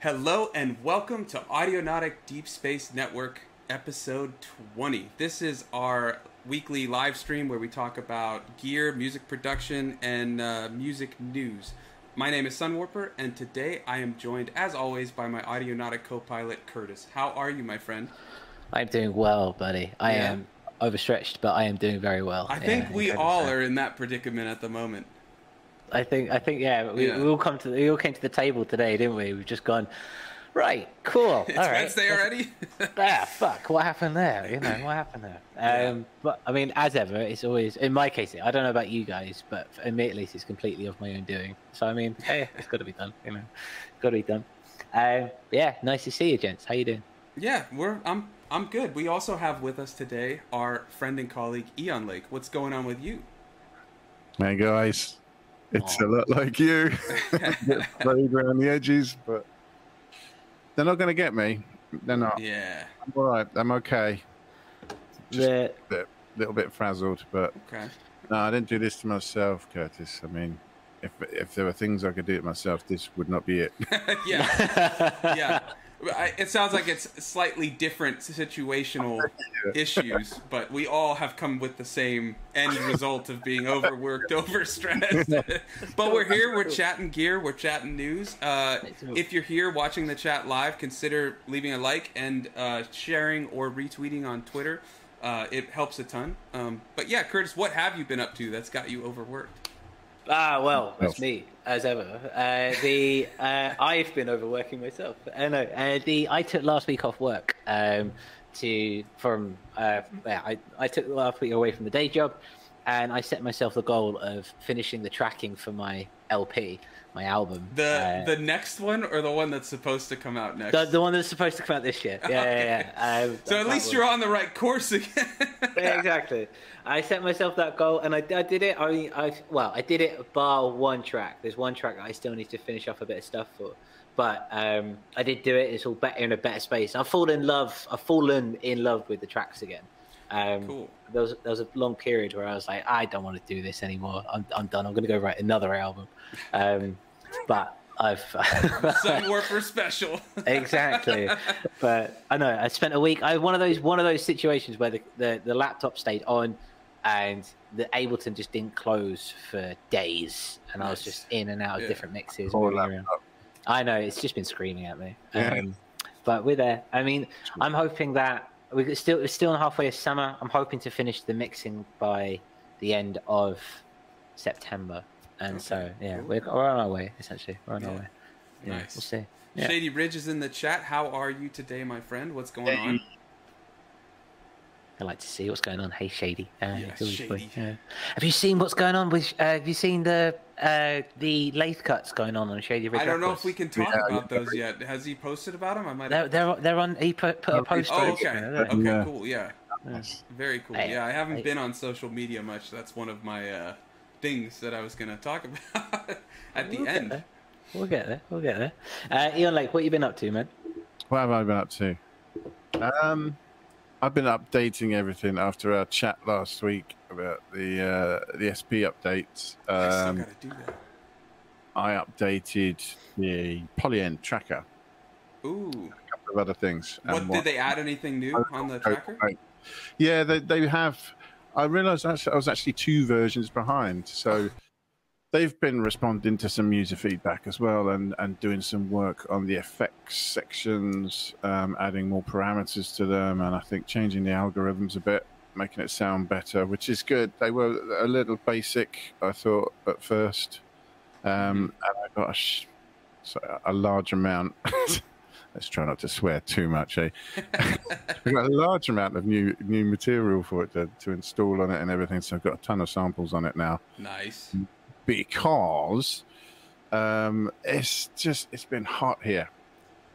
Hello and welcome to Audionautic Deep Space Network episode 20. This is our weekly live stream where we talk about gear, music production, and uh, music news. My name is Sunwarper, and today I am joined, as always, by my Audionautic co pilot, Curtis. How are you, my friend? I'm doing well, buddy. I Yeah. am overstretched, but I am doing very well. I think Yeah, we all are in that predicament at the moment. I think. I think. Yeah. We, Yeah. we all come to. We all came to the table today, didn't we? We've just gone. Right. Cool. It's all right. Wednesday already? Ah, fuck. What happened there? You know, what happened there? Yeah. Um, but I mean, as ever, it's always in my case. I don't know about you guys, but for me at least, it's completely of my own doing. So I mean, hey, it's got to be done. You know, got to be done. Um, yeah. Nice to see you, gents. How you doing? yeah, we're I'm I'm good. We also have with us today our friend and colleague Eon Lake. What's going on with you? Hey guys, it's Aw. a lot like you. Bit frayed around the edges, but they're not going to get me. They're not. Yeah. I'm all right. I'm okay. Just The, a bit, little bit frazzled, but Okay. no, I didn't do this to myself, Curtis. I mean, if if there were things I could do it myself, this would not be it. yeah. yeah. It sounds like it's slightly different situational issues, but we all have come with the same end result of being overworked, overstressed. but we're here, we're chatting gear, we're chatting news. Uh, if you're here watching the chat live, consider leaving a like and uh, sharing or retweeting on Twitter. Uh, it helps a ton. Um, but yeah, Curtis, what have you been up to that's got you overworked? Ah, well, that's me as ever. Uh, the uh, I've been overworking myself. Uh, no, uh, the I took last week off work um, to from uh, yeah, I I took last week away from the day job, and I set myself the goal of finishing the tracking for my LP, my album. The Uh, the next one or the one that's supposed to come out next? the, the one that's supposed to come out this year. Yeah, yeah, yeah. Um, so at least one. you're on the right course again. Yeah, exactly. I set myself that goal, and I, I did it. I mean, I well, I did it bar one track. There's one track I still need to finish off a bit of stuff for, but um, I did do it. It's all better in a better space. I've fallen in love. I've fallen in love with the tracks again. Um, Cool. There was there was a long period where I was like, I don't want to do this anymore. I'm I'm done. I'm going to go write another album. Um, but I've Sunwarper special. exactly. But I know I spent a week. I one of those one of those situations where the, the, the laptop stayed on, and the Ableton just didn't close for days, and I was just in and out of Yeah. different mixes. Poor moving around. laptop. I know it's just been screaming at me. Yeah. Um, but we're there. I mean, I'm hoping that we're still we're still halfway of summer. I'm hoping to finish the mixing by the end of September. And Okay, so, yeah, cool. we're, we're on our way. Essentially, we're on our way. Yeah, Nice. We'll see. Yeah. Shady Ridge is in the chat. How are you today, my friend? What's going on? I like to see what's going on. Hey, Shady. Uh, Yeah, Shady. fun, yeah. Have you seen what's going on with? Uh, have you seen the uh, the lathe cuts going on on Shady Ridge? I don't know if we can talk Yeah, about those yet. Has he posted about them? I might. They're Have... they're they're on. He put, put a post. Oh, on okay. Instagram, Okay, cool. Yeah, Yes. very cool. Hey, Yeah, I haven't hey. been on social media much. That's one of my uh, things that I was going to talk about at the We'll end. there. We'll get there. We'll get there. Uh, Eon Lake, what you been up to, man? What have I been up to? Um, I've been updating everything after our chat last week about the uh, the SP updates. I still Um, got to do that. I updated the Polyend tracker, Ooh, a couple of other things. what and did they add? Anything new on the tracker? Yeah, they, they have. I realised actually, I was actually two versions behind. So they've been responding to some user feedback as well and, and doing some work on the effects sections, um, adding more parameters to them, and I think changing the algorithms a bit, making it sound better, which is good. They were a little basic, I thought, at first. Um, And I got a, a large amount. Let's try not to swear too much, eh? We've got a large amount of new new material for it to, to install on it and everything. So I've got a ton of samples on it now Nice. because um, it's just it's been hot here,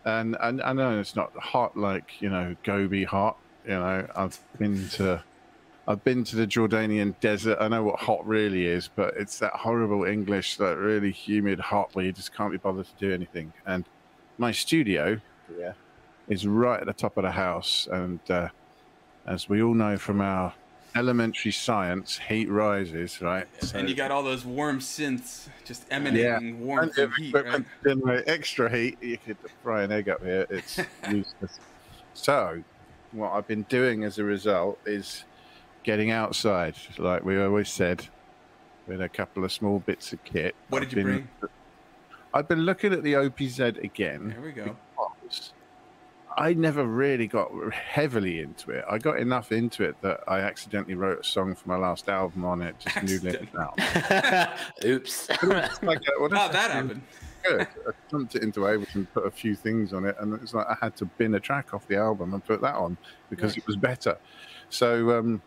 and, and I know it's not hot like you know Gobi hot. You know I've been to I've been to the Jordanian desert. I know what hot really is, but it's that horrible English, that really humid hot where you just can't be bothered to do anything. And my studio is right at the top of the house, and uh, as we all know from our elementary science, heat rises, right? So- and you got all those warm synths just emanating warmth Plenty and heat, right? generate extra heat. You could fry an egg up here. It's useless. So, what I've been doing as a result is getting outside, like we always said, with a couple of small bits of kit. What did I've you been- bring? I've been looking at the OP-Z again. There we go. Because I never really got heavily into it. I got enough into it that I accidentally wrote a song for my last album on it, just newly out. Oops. Like, uh, well, that actually happen? good. I dumped it into Ableton and put a few things on it, and it's like I had to bin a track off the album and put that on because Nice. it was better. So um,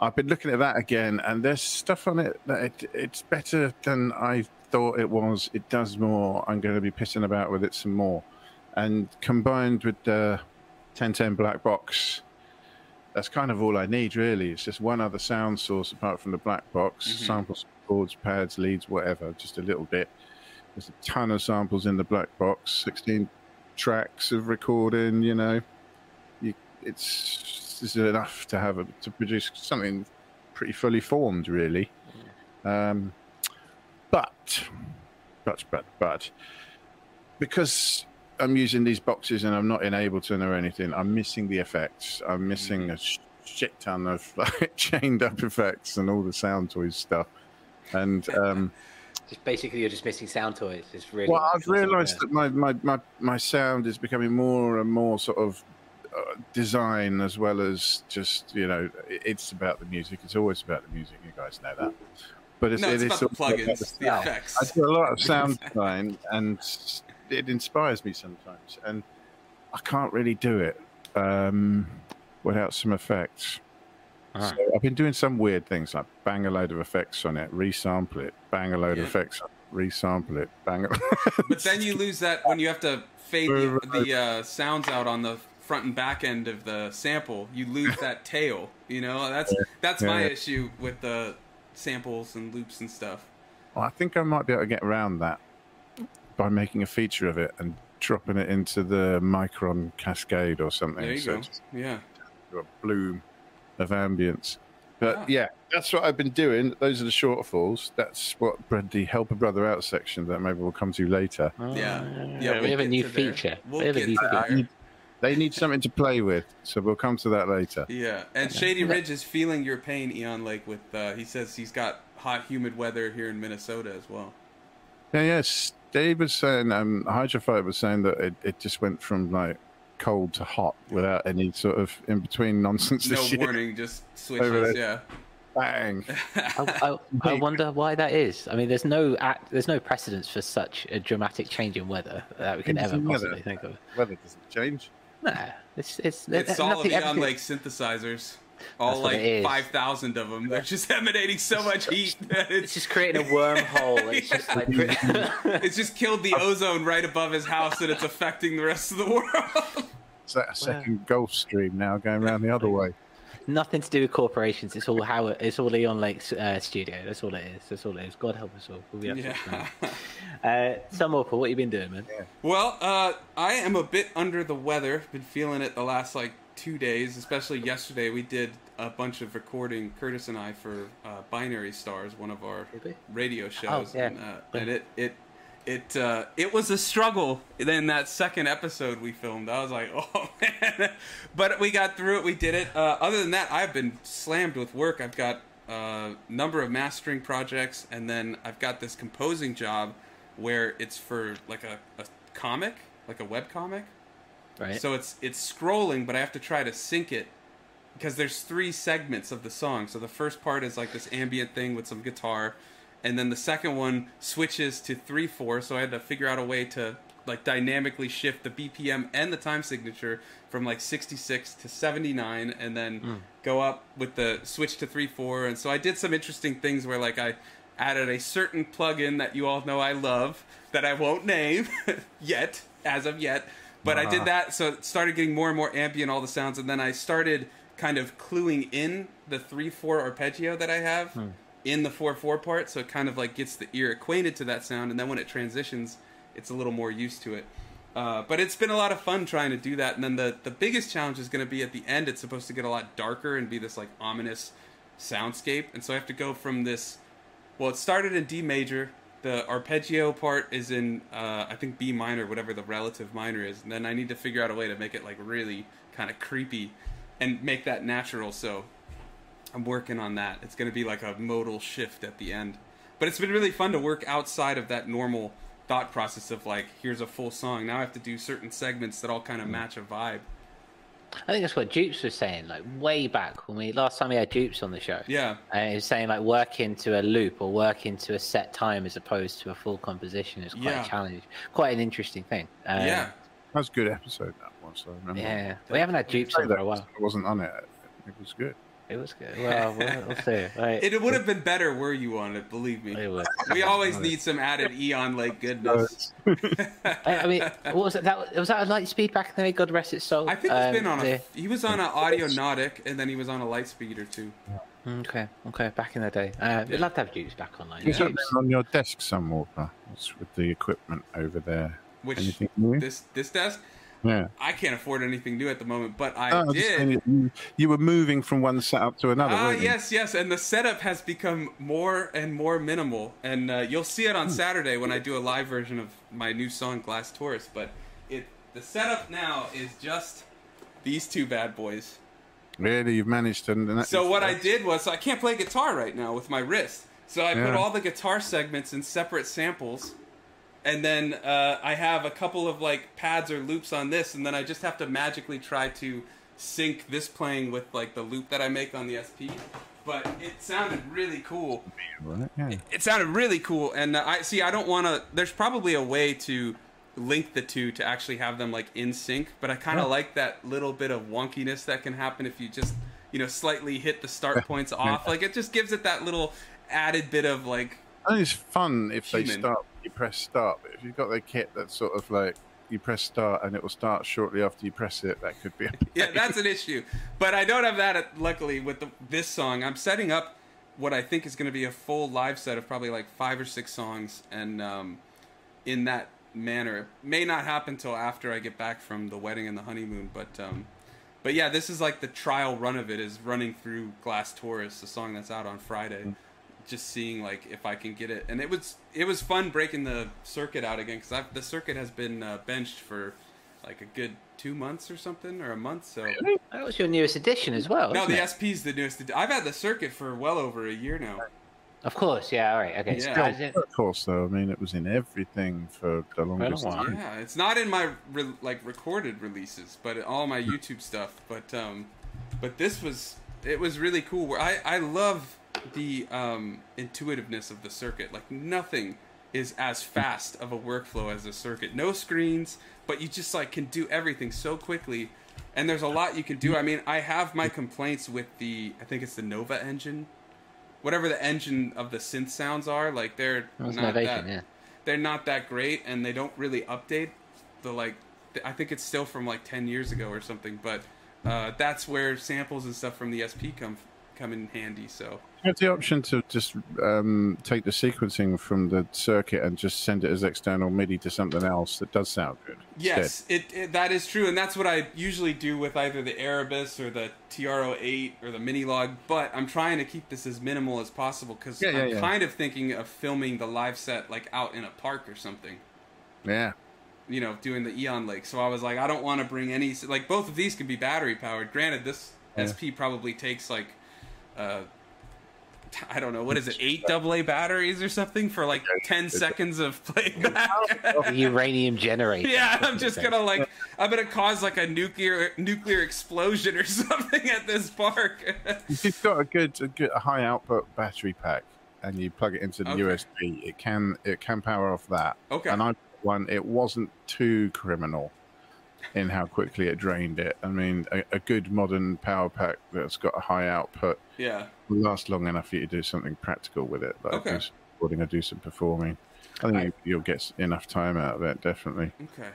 I've been looking at that again, and there's stuff on it that it, it's better than I thought it was. It does more. I'm going to be pissing about with it some more, and combined with the 1010 black box. That's kind of all I need, really. It's just one other sound source apart from the black box, Mhm. samples, chords, pads, leads, whatever, just a little bit. There's a ton of samples in the black box, 16 tracks of recording, you know. You, it's enough to have a, to produce something pretty fully formed, really. Um, but, but, but, but, because I'm using these boxes and I'm not in Ableton or anything, I'm missing the effects. I'm missing a shit ton of like, chained up effects and all the Soundtoys stuff. And um, Just basically, you're just missing Soundtoys. It's really. well, I've realised that my, my, my, my sound is becoming more and more sort of uh, design as well as just you know it's about the music. It's always about the music. You guys know that. But it's, No, it's it about is the also about plugins, the effects. I do a lot of sound design, and it inspires me sometimes, and I can't really do it um, without some effects. Ah. So I've been doing some weird things like bang a load of effects on it, resample it, bang a load Yeah. of effects, resample it, bang. A... But then you lose that when you have to fade the, the uh, sounds out on the front and back end of the sample. You lose that tail. You know, that's that's my Yeah. issue with the samples and loops and stuff. Well, I think I might be able to get around that by making a feature of it and dropping it into the Micron Cascade or something. There you so go. just Yeah. a bloom of ambience. But Ah. yeah, that's what I've been doing. Those are the shortfalls. That's what bred the help a brother out section that maybe we'll come to later. Oh, Yeah. yeah, Yeah, we we'll have a new feature. We'll we have a get new feature. there. They need something to play with, so we'll come to that later. Yeah, and Shady Ridge is feeling your pain, Eon Lake. With uh, he says he's got hot, humid weather here in Minnesota as well. Yeah, yes. Dave was saying, um, Hydrofight was saying that it, it just went from like cold to hot without any sort of in between nonsense. No this year. warning, just Over switches. Yeah. Bang. I, I, I wonder why that is. I mean, there's no act, there's no precedence for such a dramatic change in weather that we can ever in weather. possibly think of. Weather doesn't change. Nah, it's it's It's all of nothing- Eon everything- Lake synthesizers. All like it is. five thousand of them. They're just emanating so much heat that It's it's just creating a wormhole. It's just like it's just killed the ozone right above his house, and it's affecting the rest of the world. It's that a second Gulf Stream now going around the other way. nothing to do with corporations. It's all how it's all Eon Lake's uh, studio. That's all it is. That's all it is. God help us all. We'll be absolutely yeah. fine. Uh, some more, Paul. What you been doing, man? Well, uh, I am a bit under the weather. Been feeling it the last like two days, especially yesterday. We did a bunch of recording, Curtis and I, for uh, Binary Stars, one of our radio shows, yeah. and, uh, and it it it uh, it was a struggle. Then that second episode we filmed, I was like, oh man, but we got through it. We did it. Uh, other than that, I've been slammed with work. I've got a number of mastering projects, and then I've got this composing job where it's for like a, a comic, like a web comic. Right. So it's it's scrolling, but I have to try to sync it because there's three segments of the song. So the first part is like this ambient thing with some guitar, and then the second one switches to three four. So I had to figure out a way to like dynamically shift the BPM and the time signature from like 66 to 79, and then hmm. go up with the switch to three four. And so I did some interesting things where like I added a certain plugin that you all know I love that I won't name yet, as of yet. But I did that, so it started getting more and more ambient, all the sounds, and then I started kind of cluing in the three four arpeggio that I have in the four four part, so it kind of like gets the ear acquainted to that sound, and then when it transitions, it's a little more used to it. Uh, but it's been a lot of fun trying to do that. And then the the biggest challenge is going to be at the end. It's supposed to get a lot darker and be this like ominous soundscape. And so I have to go from this. Well, it started in D major. The arpeggio part is in uh, I think B minor, whatever the relative minor is. And then I need to figure out a way to make it like really kind of creepy and make that natural. So I'm working on that. It's going to be like a modal shift at the end. But it's been really fun to work outside of that normal thought process of like, here's a full song. Now I have to do certain segments that all kind of match a vibe. I think that's what Dupes was saying, like way back when we last time we had Dupes on the show. Yeah. And he was saying like work into a loop or work into a set time as opposed to a full composition is quite Yeah. a challenge, quite an interesting thing. Um, yeah. That was a good episode. That was. I remember. yeah. We haven't had Dupes Say on for a while. I wasn't on it. It was good. It was good. Well, we'll, we'll see. Right. It would have been better were you on it, believe me. It was. We always need some added Eon Lake goodness. I, I mean, what was it? That was that a Lightspeed back in the day? God rest its soul. I think he's Um, been on a. He was on an Audionautic, and then he was on a Lightspeed or two. Okay, okay, back in the day. Uh, we'd love to have Dupes back online. Is that Dupes. been on your desk Sunwalker? What's with the equipment over there? Which Anything new? this this desk, yeah. I can't afford anything new at the moment, but I Oh, did. You, you were moving from one setup to another. Ah, you? yes, yes, and the setup has become more and more minimal, and uh, you'll see it Hmm. on Saturday when I do a live version of my new song "Glass Taurus." But it, the setup now is just these two bad boys. Really, you've managed to. So what I did was I can't play guitar right now with my wrist, so I put all the guitar segments in separate samples, and then uh, I have a couple of like pads or loops on this, and then I just have to magically try to sync this playing with like the loop that I make on the SP. But it sounded really cool. Right, yeah. It sounded really cool, and uh, I see. I don't want to. There's probably a way to link the two to actually have them like in sync, but I kind of Yeah. like that little bit of wonkiness that can happen if you just you know slightly hit the start points off. Like it just gives it that little added bit of like And it's fun if they Human. start. You press start, but if you've got the kit that's sort of like you press start and it will start shortly after you press it, that could be. yeah, that's an issue. But I don't have that. At, luckily, with the, this song, I'm setting up what I think is going to be a full live set of probably like five or six songs, and um, in that manner, it may not happen till after I get back from the wedding and the honeymoon. But um, but yeah, this is like the trial run of it is running through Glass Taurus, the song that's out on Friday. Just seeing like if I can get it, and it was it was fun breaking the circuit out again because the circuit has been uh, benched for like a good two months or something or a month. So That was your newest edition as well. no, the it? SP's the newest. I've had the circuit for well over a year now. Of course, yeah. All right, okay. Yeah. As in- Of course, though. I mean, it was in everything for the longest time. Yeah, it's not in my re- like recorded releases, but all my YouTube stuff. But um, but this was it was really cool. I I love the um intuitiveness of the circuit. Like nothing is as fast of a workflow as a circuit. No screens, but you just like can do everything so quickly. And there's a lot you can do. I mean, I have my complaints with the I think it's the Nova engine. Whatever the engine of the synth sounds are, like they're not Novation, that yeah. they're not that great and they don't really update the like i think it's still from like 10 years ago or something but uh, that's where samples and stuff from the sp come come in handy so You have the option to just um, take the sequencing from the circuit and just send it as external MIDI to something else that does sound good. yes it, it that is true and that's what i usually do with either the erebus or the TR-08 or the minilogue but i'm trying to keep this as minimal as possible because Yeah, yeah, i'm yeah. kind of thinking of filming the live set like out in a park or something Yeah. you know, doing the Eon Lake. So I was like, I don't want to bring any. Like both of these can be battery powered. Granted, this Yeah. SP probably takes like, uh, t- I don't know, what is it, eight AA batteries or something for like ten seconds of playback. The uranium generator. yeah, I'm just gonna like, I'm gonna cause like a nuclear nuclear explosion or something at this park. If you've got a good, a good a high output battery pack and you plug it into the Okay. USB, it can it can power off that. Okay. And I one. It wasn't too criminal in how quickly it drained it. I mean, a, a good modern power pack that's got a high output yeah, will last long enough for you to do something practical with it, like Okay. do some recording or do some performing. I think you'll get enough time out of it, definitely. okay.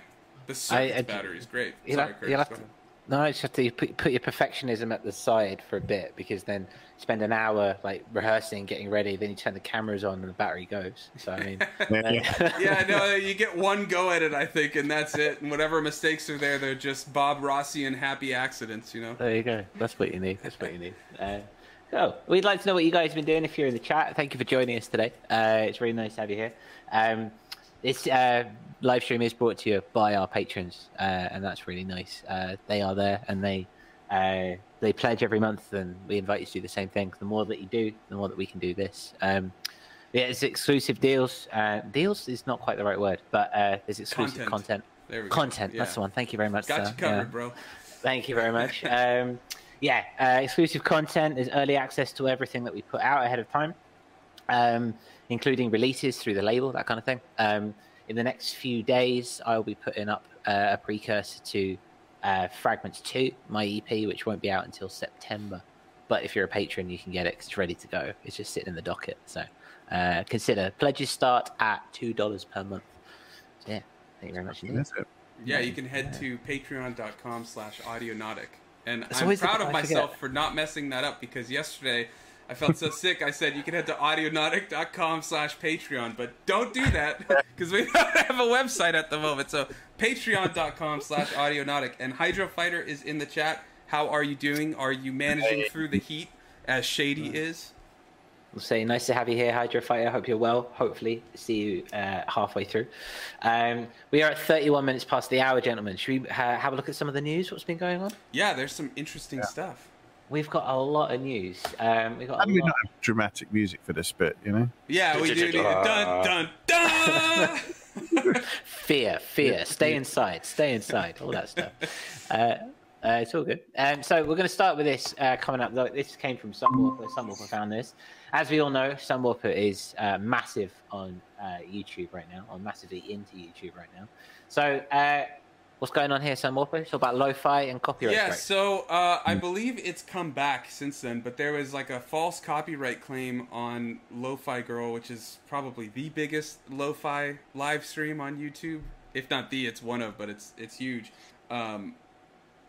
The circuit I- battery is great. You'll Sorry, have- Curtis, you'll have go to- ahead. No, it's just have to put, put your perfectionism at the side for a bit because then spend an hour like rehearsing, getting ready, then you turn the cameras on and the battery goes. So I mean, Yeah. yeah, no, you get one go at it, I think, and that's it. And whatever mistakes are there, they're just Bob Rossi and happy accidents, you know. there you go. That's what you need. That's what you need. Uh, so we'd like to know what you guys have been doing if you're in the chat. Thank you for joining us today. Uh, it's really nice to have you here. Um, this uh, live stream is brought to you by our patrons, uh, and that's really nice. Uh, they are there and they uh, they pledge every month, and we invite you to do the same thing. The more that you do, the more that we can do this. Um, yeah, it's exclusive deals. Uh, deals is not quite the right word, but uh, there's exclusive Content. content. Go. That's the one. Thank you very much. Got sir. you covered, Yeah. bro. Thank you very much. Um, yeah, uh, exclusive content. is early access to everything that we put out ahead of time, um, including releases through the label, that kind of thing. In the next few days, I'll be putting up uh, a precursor to uh, Fragments 2, my EP, which won't be out until September. But if you're a patron, you can get it 'cause it's ready to go. It's just sitting in the docket. So uh, consider pledges start at $2 per month. So, yeah, thank you very much indeed. Yeah, you can head to patreon.com slash audionautic. And It's I'm always the- proud of I myself forget. for not messing that up because yesterday I felt so sick. I said you can head to audionautic.com slash Patreon, but don't do that because we don't have a website at the moment. So patreon.com slash audionautic. And Hydro Fighter is in the chat. How are you doing? Are you managing through the heat as Shady is? We'll say nice to have you here, Hydro Fighter. Hope you're well. Hopefully, see you uh, halfway through. Um, we are at 31 minutes past the hour, gentlemen. Should we uh, have a look at some of the news? What's been going on? Yeah, there's some interesting stuff. We've got a lot of news. Um, we got How a we lot. not have dramatic music for this bit? You know. Yeah, we do need dun dun dun. fear, fear. Stay inside. Stay inside. All that stuff. Uh, uh, it's all good. Um, so we're going to start with this uh, coming up. This came from Sunwalker. Sunwalker found this. As we all know, Sunwalker is uh, massive on uh, YouTube right now, or massively into YouTube right now. So uh, what's going on here, Sunwalker? It's all about lo-fi and copyright Yeah, so uh, I believe it's come back since then, but there was like a false copyright claim on Lo-Fi Girl, which is probably the biggest lo-fi live stream on YouTube. If not the, it's one of, but it's it's huge. Um,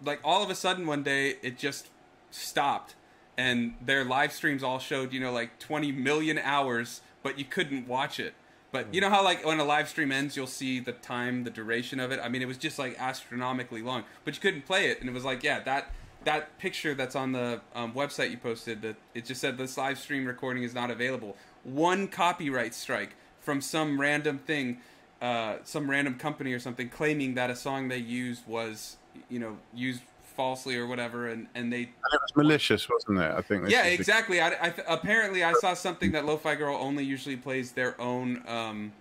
like all of a sudden one day it just stopped, and their live streams all showed you know like 20 million hours, but you couldn't watch it. But you know how like when a live stream ends, you'll see the time, the duration of it. I mean, it was just like astronomically long, but you couldn't play it, and it was like, yeah, that that picture that's on the um, website you posted, that it just said this live stream recording is not available. One copyright strike from some random thing, uh, some random company or something claiming that a song they used was, you know, used falsely or whatever, and and they And it was malicious, wasn't it? I think. yeah, the- exactly. I, I apparently I saw something that Lo-Fi Girl only usually plays their own um,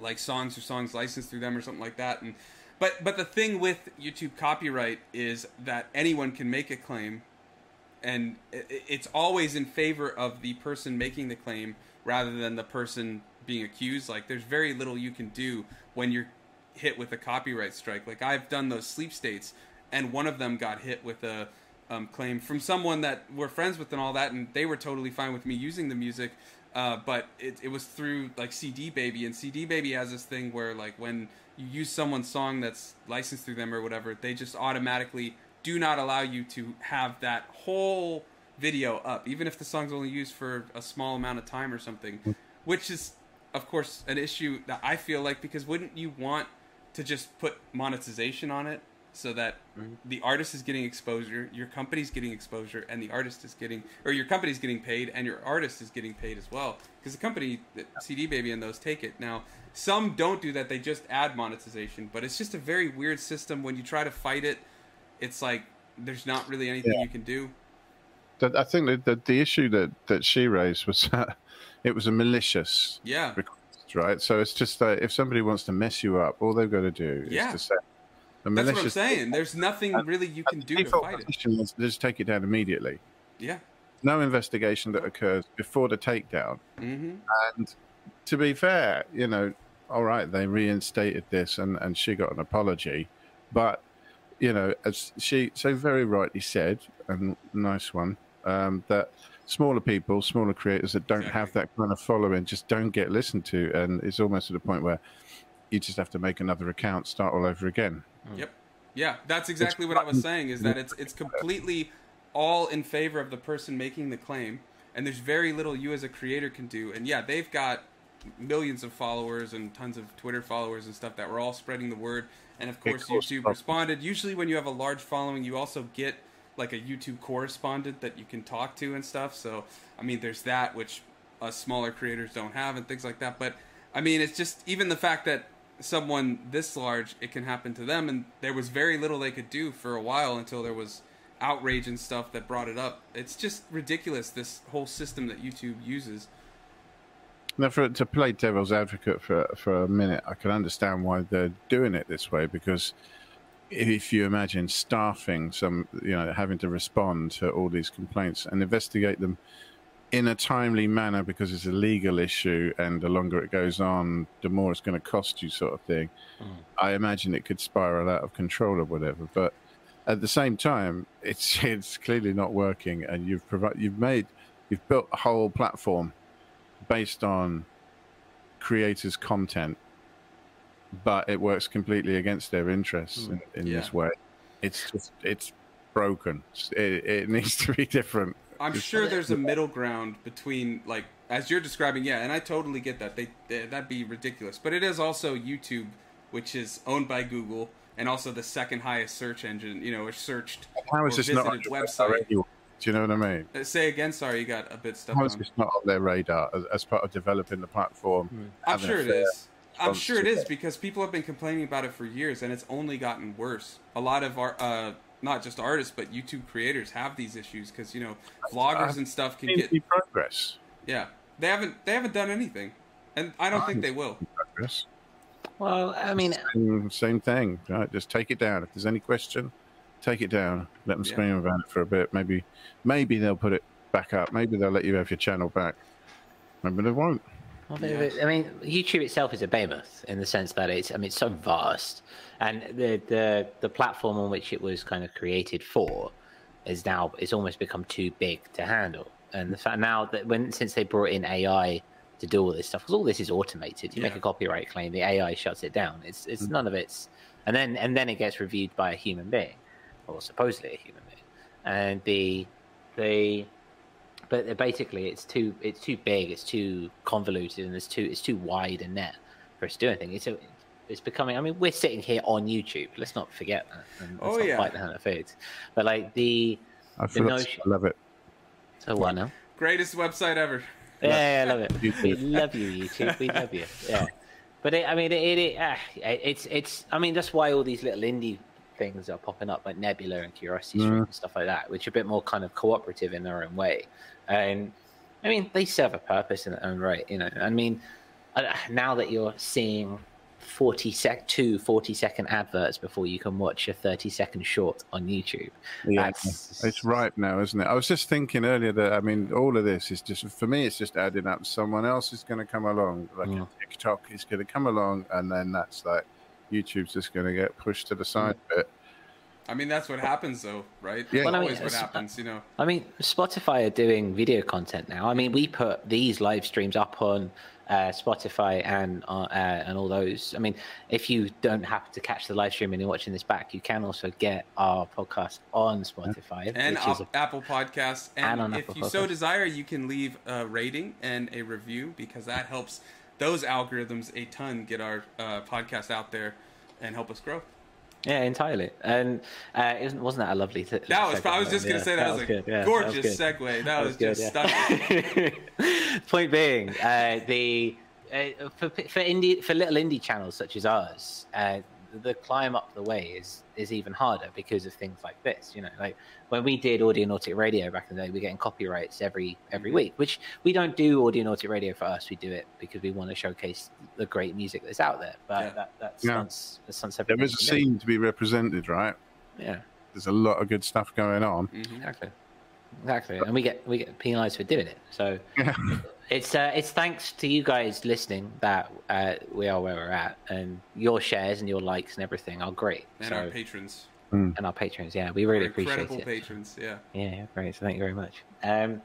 like songs or songs licensed through them or something like that. And but but the thing with YouTube copyright is that anyone can make a claim, and it's always in favor of the person making the claim rather than the person being accused. Like there's very little you can do when you're hit with a copyright strike. Like I've done those sleep states, and one of them got hit with a um, claim from someone that we're friends with and all that, and they were totally fine with me using the music. Uh, but it, it was through like CD Baby, and CD Baby has this thing where like when you use someone's song that's licensed through them or whatever, they just automatically do not allow you to have that whole video up, even if the song's only used for a small amount of time or something, which is of course an issue that I feel like because wouldn't you want to just put monetization on it so that mm-hmm. the artist is getting exposure, your company's getting exposure, and the artist is getting, or your company's getting paid, and your artist is getting paid as well. Because the company, the CD Baby, and those take it. Now, some don't do that; they just add monetization. But it's just a very weird system. When you try to fight it, it's like there's not really anything you can do. I think that the, the issue that, that she raised was that it was a malicious Yeah, request, right? So it's just that if somebody wants to mess you up, all they've got to do is to say a that's what I'm malicious. saying. There's nothing really you can do to fight it. just take it down immediately. Yeah. No investigation that occurs before the takedown. hmm And to be fair, you know, all right, they reinstated this and, and she got an apology. But, you know, as she so very rightly said, and nice one, um, that smaller people, smaller creators that don't have that kind of following just don't get listened to. And it's almost to the point where you just have to make another account, start all over again. Yep. Yeah, that's exactly what I was saying. Is that it's it's completely all in favor of the person making the claim, and there's very little you as a creator can do. And yeah, they've got millions of followers and tons of Twitter followers and stuff that were all spreading the word. And of course, YouTube responded. Usually, when you have a large following, you also get like a YouTube correspondent that you can talk to and stuff. So, I mean, there's that which us smaller creators don't have and things like that. But I mean, it's just even the fact that someone this large, it can happen to them, and there was very little they could do for a while until there was outrage and stuff that brought it up. It's just ridiculous this whole system that YouTube uses. Now, for to play devil's advocate for for a minute, I can understand why they're doing it this way because if you imagine staffing some, you know, having to respond to all these complaints and investigate them in a timely manner because it's a legal issue, and the longer it goes on, the more it's going to cost you, sort of thing. Mm. I imagine it could spiral out of control or whatever. But at the same time, it's it's clearly not working, and you've provided, you've made, you've built a whole platform based on creators' content, but it works completely against their interests mm. in, in yeah. this way. It's just it's broken. It, it needs to be different. I'm sure there's a middle ground between like as you're describing, yeah, and I totally get that. They, they, that'd be ridiculous, but it is also YouTube, which is owned by Google and also the second highest search engine. You know, which searched How is this not on website. Do you know what I mean? Uh, say again. Sorry, you got a bit stuck. How is this not on their radar as, as part of developing the platform? Hmm. I'm sure it is. I'm sure it is because people have been complaining about it for years, and it's only gotten worse. A lot of our uh, not just artists but YouTube creators have these issues because you know vloggers and stuff can get progress. Yeah, they haven't they haven't done anything, and I don't think they will. Progress. Well, I mean, same, same, thing. Right? Just take it down. If there's any question, take it down. Let them scream yeah. about it for a bit. Maybe, maybe they'll put it back up. Maybe they'll let you have your channel back. Maybe they won't. I mean, YouTube itself is a behemoth in the sense that it's, I mean, it's so vast and the the the platform on which it was kind of created for is now it's almost become too big to handle. And the fact now that when since they brought in AI to do all this stuff, because all this is automated, you yeah. make a copyright claim, the AI shuts it down. It's it's mm-hmm. none of it's and then and then it gets reviewed by a human being, or supposedly a human being, and the the but basically it's too it's too big, it's too convoluted, and it's too it's too wide a net for us to do anything. It's a, it's becoming. I mean, we're sitting here on YouTube. Let's not forget that. And oh yeah. Fight the hand of foods. But like the, I, the notion, I love it. So what now? Greatest website ever. Yeah, I love it. we love you, YouTube. We love you. Yeah. But it, I mean, it, it, uh, it's it's. I mean, that's why all these little indie things are popping up, like Nebula and Curiosity Stream mm. and stuff like that, which are a bit more kind of cooperative in their own way. And I mean, they serve a purpose in their own right. You know, I mean, now that you're seeing 40 sec two 40 second adverts before you can watch a 30 second short on youtube yeah That's... it's ripe now isn't it i was just thinking earlier that i mean all of this is just for me it's just adding up someone else is going to come along like mm. tiktok is going to come along and then that's like youtube's just going to get pushed to the side a bit I mean, that's what happens, though, right? Yeah. Well, always I mean, what happens, you know. I mean, Spotify are doing video content now. I mean, we put these live streams up on uh, Spotify and uh, uh, and all those. I mean, if you don't happen to catch the live stream and you're watching this back, you can also get our podcast on Spotify and a, Apple Podcasts. And, and if Apple you Podcasts. so desire, you can leave a rating and a review because that helps those algorithms a ton get our uh, podcast out there and help us grow. Yeah, entirely. And uh, wasn't that a lovely? T- that was. I was just gonna yeah, say that, that was, was a yeah, gorgeous that segue. That, that was, was good, just yeah. stunning. Point being, uh, the uh, for for indie for little indie channels such as ours, uh, the climb up the way is is even harder because of things like this. You know, like when we did Audionautic Radio back in the day, we're getting copyrights every every mm-hmm. week, which we don't do Audionautic Radio for us. We do it because we want to showcase the great music that's out there. But yeah. that, that's yeah. Sun's, There is a scene to be represented, right? Yeah. There's a lot of good stuff going on. Mm-hmm. Exactly. Exactly, and we get we get penalised for doing it. So yeah. it's uh, it's thanks to you guys listening that uh, we are where we're at, and your shares and your likes and everything are great. And so, our patrons. Mm. And our patrons, yeah, we really appreciate it. Incredible patrons, yeah. Yeah, great. So thank you very much. Um,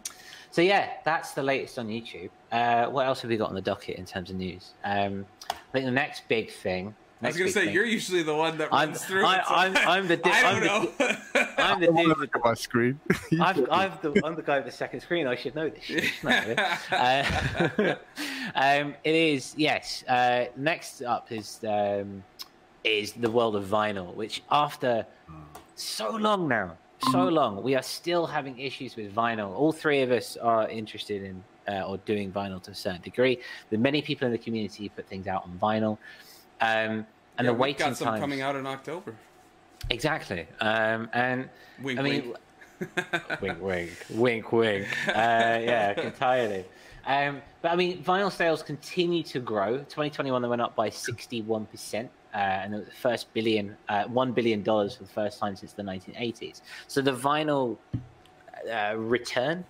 so yeah, that's the latest on YouTube. Uh, what else have we got on the docket in terms of news? Um, I think the next big thing I was gonna say thing. you're usually the one that I'm- runs through. I- it, so I'm- I'm the di- I I'm don't the know. I'm the I dude to with look at my screen. I've, I've the, I'm the guy with the second screen. I should know this shit. uh, um, it is yes. Uh, next up is um, is the world of vinyl, which after so long now, so long, we are still having issues with vinyl. All three of us are interested in uh, or doing vinyl to a certain degree. The many people in the community put things out on vinyl, um, and Yeah, the we've waiting got some times coming out in October. exactly. Um, and Wink, I mean, wink. wink, wink, wink, wink. Uh, yeah, entirely. Um, but I mean, vinyl sales continue to grow. 2021, they went up by 61%, uh, and it was the first billion, uh, $1 billion for the first time since the 1980s. So the vinyl uh, return,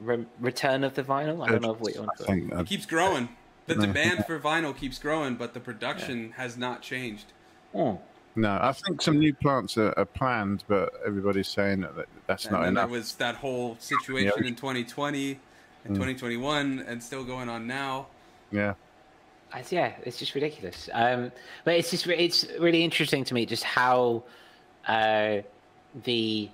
re- return of the vinyl, I don't know what you want to think uh, keeps growing. The No. demand for vinyl keeps growing, but the production has not changed. Mm. no. I think some new plants are, are planned, but everybody's saying that that's And not then enough. there was that whole situation Yeah. in 2020 and 2021, and still going on now. Yeah, I- yeah, it's just ridiculous. Um, but it's just re- it's really interesting to me just how uh, the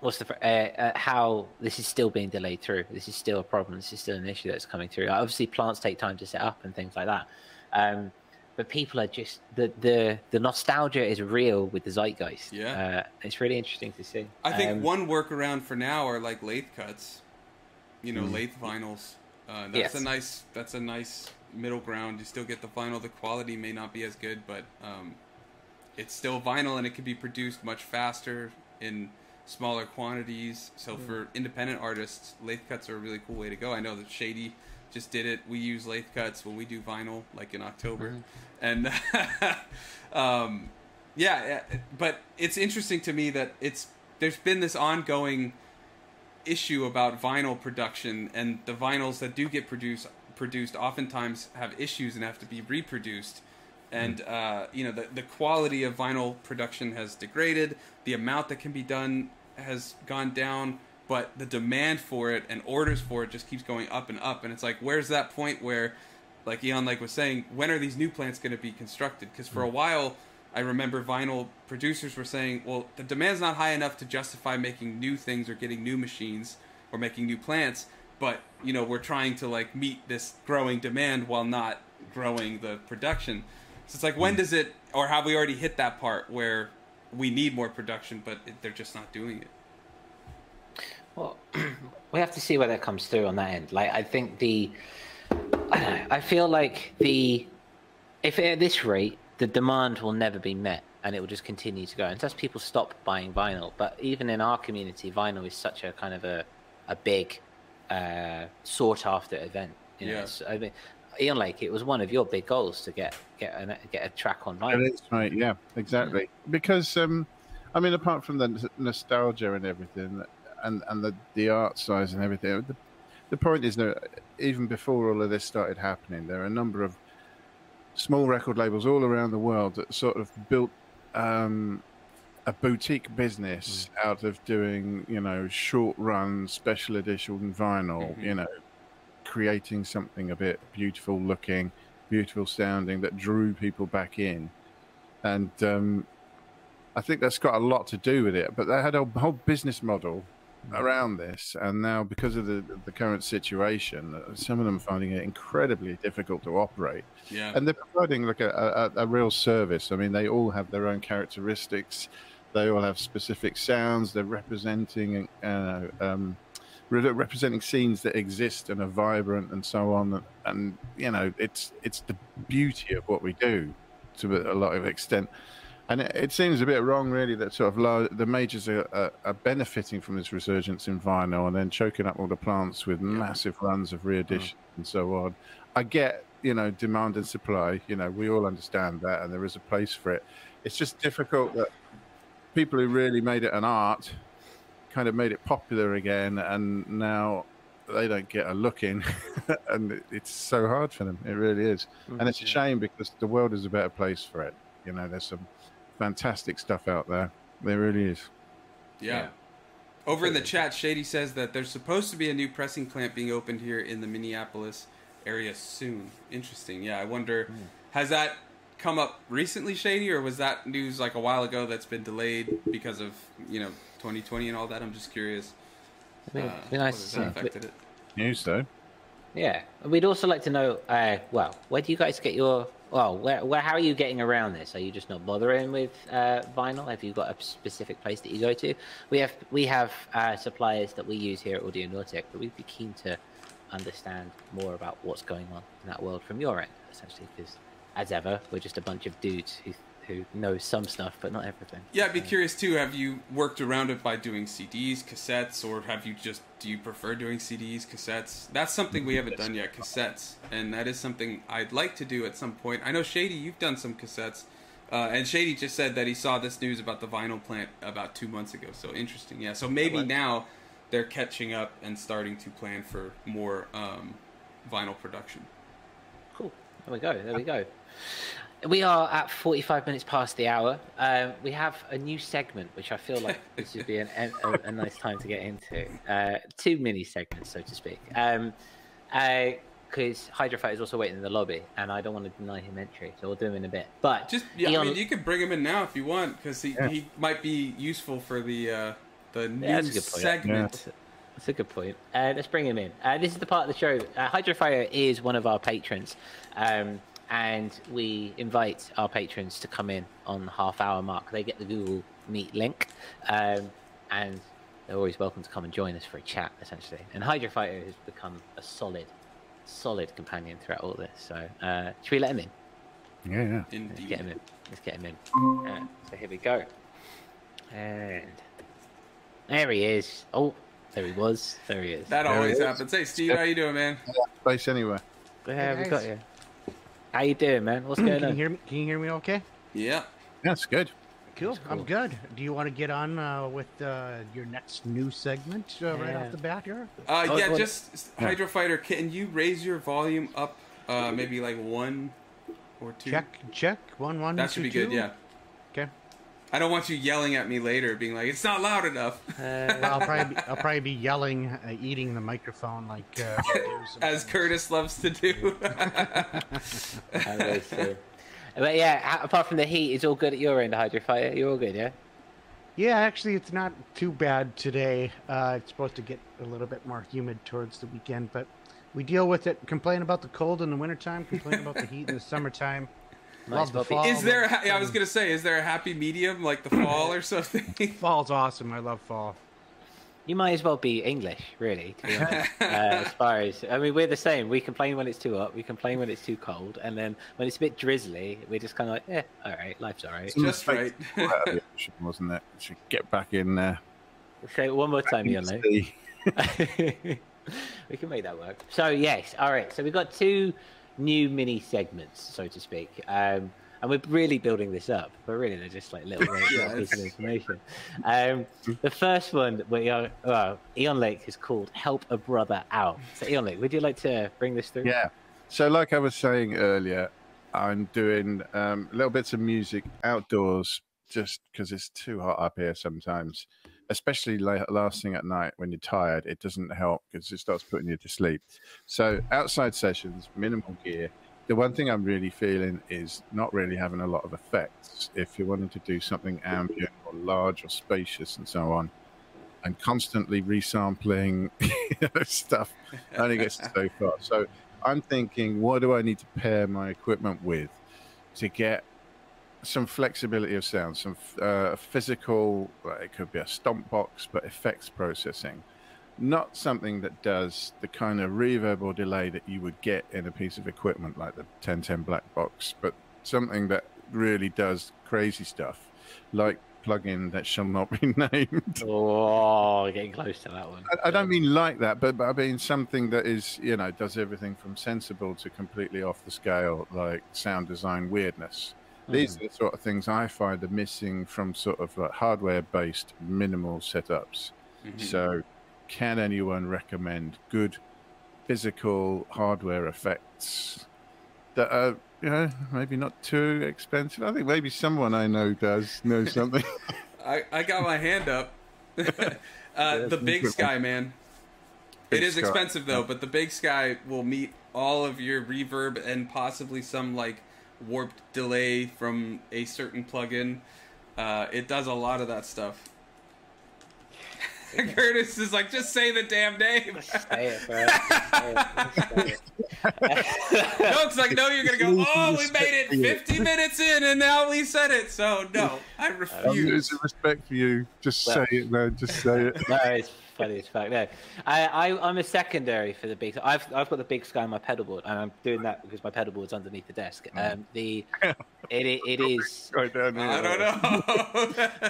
what's the uh, uh, how this is still being delayed through. This is still a problem. This is still an issue that's coming through. Obviously, plants take time to set up and things like that. Um, but people are just the the the nostalgia is real with the zeitgeist. Yeah. uh, it's really interesting to see. I think Um, one workaround for now are like lathe cuts, you know, lathe vinyls. Uh, that's Yes. a nice that's a nice middle ground. You still get the vinyl. The quality may not be as good, but um, it's still vinyl, and it can be produced much faster in smaller quantities. So for independent artists, lathe cuts are a really cool way to go. I know that Shady just did it. We use lathe cuts when we do vinyl, like in October, and um, yeah, yeah, but it's interesting to me that it's there's been this ongoing issue about vinyl production and the vinyls that do get produced produced oftentimes have issues and have to be reproduced and uh, you know the, the quality of vinyl production has degraded the amount that can be done has gone down but the demand for it and orders for it just keeps going up and up. And it's like where's that point where like Eon Lake was saying when are these new plants going to be constructed? Because for a hmm. while I remember vinyl producers were saying, well, the demand's not high enough to justify making new things or getting new machines or making new plants, but you know, we're trying to like meet this growing demand while not growing the production. So it's like when hmm. does it or have we already hit that part where we need more production but they're just not doing it? Well, we have to see where that comes through on that end. Like, I think the, I don't know, I feel like the, if at this rate, the demand will never be met, and it will just continue to go unless people stop buying vinyl. But even in our community, vinyl is such a kind of a, a big, uh, sought after event. You know, Yeah. I mean, Eon Lake, it was one of your big goals to get get a, get a track on vinyl. It is, right? Yeah, exactly. Because um, I mean, apart from the nostalgia and everything, and and the the art size and everything, the, the point is that even before all of this started happening, there are a number of small record labels all around the world that sort of built um, a boutique business out of doing, you know, short run special edition vinyl. Mhm. You know, creating something a bit beautiful looking, beautiful sounding that drew people back in. And um, I think that's got a lot to do with it. But they had a whole business model around this, and now because of the the current situation, uh, some of them are finding it incredibly difficult to operate. Yeah. And they're providing like a, a, a real service. I mean, they all have their own characteristics. They all have specific sounds. They're representing, uh, um, re- representing scenes that exist and are vibrant and so on. And you know, it's it's the beauty of what we do to a lot of extent. And it, it seems a bit wrong, really, that sort of the majors are, are, are benefiting from this resurgence in vinyl and then choking up all the plants with massive runs of re-editions mm. and so on. I get, you know, demand and supply. You know, we all understand that, and there is a place for it. It's just difficult that people who really made it an art kind of made it popular again, and now they don't get a look in, and it's so hard for them. It really is, and it's a shame because the world is a better place for it. You know, there's some fantastic stuff out there. There really is. Yeah. Yeah. Over in the chat, Shady says that there's supposed to be a new pressing plant being opened here in the Minneapolis area soon. Interesting. Yeah, I wonder Hmm. has that come up recently, Shady, or was that news like a while ago that's been delayed because of you know 2020 and all that? I'm just curious. It'd be, Uh, it'd be nice to whether that affected it. News though. Yeah, we'd also like to know. Uh, well, where do you guys get your? Well, where, where, how are you getting around this? Are you just not bothering with uh, vinyl? Have you got a specific place that you go to? We have we have uh, suppliers that we use here at Audionautic, but we'd be keen to understand more about what's going on in that world from your end, essentially, because as ever, we're just a bunch of dudes who who know some stuff but not everything. Yeah, I'd be curious too. Have you worked around it by doing CDs, cassettes, or have you just do you prefer doing CDs, cassettes? That's something we haven't done yet, cassettes, and that is something I'd like to do at some point. I know Shady, you've done some cassettes, uh, and Shady just said that he saw this news about the vinyl plant about two months ago. So interesting, yeah. So maybe now they're catching up and starting to plan for more um, vinyl production. Cool. There we go. There we go. We are at 45 minutes past the hour. Um, we have a new segment, which I feel like this would be an, a, a nice time to get into. Uh, two mini segments, so to speak. Um, because Hydrofight is also waiting in the lobby, and I don't want to deny him entry, so we'll do him in a bit. But Just yeah, I mean, you could bring him in now if you want because he, Yeah. he might be useful for the uh, the Yeah, that's a good point. segment. That's a, that's a good point. Uh, let's bring him in. Uh, this is the part of the show. Uh, Hydrofire is one of our patrons, um, and we invite our patrons to come in on the half hour mark. They get the Google Meet link, um, and they're always welcome to come and join us for a chat, essentially. And Hydrofighter has become a solid, solid companion throughout all this. So, uh, should we let him in? Yeah, yeah. Let's get him in. Let's get him in. Uh, so here we go. And there he is. Oh, there he was. There he is. That There always it is. happens. Hey, Steve, how you doing, man? Place anywhere. yeah, Hey, we got you. How you doing, man? What's going Can you hear me? Can you hear me? Okay. Yeah. That's good. Cool. That's I'm good. Do you want to get on uh, with uh, your next new segment uh, right off the bat here? Uh, Oh, yeah, what- just Hydro Fighter. Can you raise your volume up, uh, maybe like one or two? Check, check. One, one. That should two, be good. two. Yeah. Okay. I don't want you yelling at me later, being like, "It's not loud enough," Uh, Well, I'll probably be, I'll probably be yelling, uh, eating the microphone like uh, as. Curtis loves to do. I. But yeah, apart from the heat, it's all good at your end, Hydrofighter. You're all good, yeah? Yeah, actually, it's not too bad today. Uh, it's supposed to get a little bit more humid towards the weekend, but we deal with it. Complain about the cold in the wintertime, complain about the heat in the summertime. Might Love the fall. is there? A, ha- love yeah, I was gonna say, is there a happy medium like the fall or something? Fall's awesome. I love fall. You might as well be English, really, to be honest. uh, as far as I mean, we're the same. We complain when it's too hot. We complain when it's too cold, and then when it's a bit drizzly, we're just kind of like, "Yeah, all right, life's all right." Just right. Out of the ocean, wasn't it? Should get back in there. Say it one more time, Yonlo. See. we can make that work. So yes, all right. So we've got two new mini segments, so to speak, um, and we're really building this up. But really, they're just like little Yeah, of pieces of information. Um, the first one, that we are, well, Eon Lake is called "Help a Brother Out." So Eon Lake, would you like to bring this through? Yeah. So, like I was saying earlier, I'm doing um, little bits of music outdoors just because it's too hot up here sometimes, especially last thing at night when you're tired. It doesn't help because it starts putting you to sleep. So, outside sessions, minimal gear. The one thing I'm really feeling is not really having a lot of effects. If you're wanting to do something ambient or large or spacious and so on, and constantly resampling you know, stuff only gets so far. So I'm thinking, what do I need to pair my equipment with to get some flexibility of sound, some uh, physical, well, it could be a stomp box, but effects processing. Not something that does the kind of reverb or delay that you would get in a piece of equipment like the 1010 black box, but something that really does crazy stuff, like plugin that shall not be named. Oh, getting close to that one. I, I don't mean like that, but, but I mean something that is, you know, does everything from sensible to completely off the scale, like sound design weirdness. These are the sort of things I find are missing from sort of like hardware-based minimal setups. Mhm. So, can anyone recommend good physical hardware effects that are, you know, maybe not too expensive? I think maybe someone I know does know something. I, I got my hand up. uh, the Big Sky, man. Big it is Sky. expensive though, but the Big Sky will meet all of your reverb and possibly some like warped delay from a certain plugin. Uh, it does a lot of that stuff. Curtis is like, just say the damn name. Say it, bro. Say it. No, it's like, no, you're gonna go. Oh, we made it 50 minutes in, and now we said it. So no, I Um, refuse. it's a respect for you. Just Well- say it, man. Just say it. no, it's funny as fuck. No, I, I, I'm a secondary for the big. I've, I've got the big sky on my pedal board, and I'm doing that because my pedal board's underneath the desk. Um, the, it, i- it is Right down here. I don't know.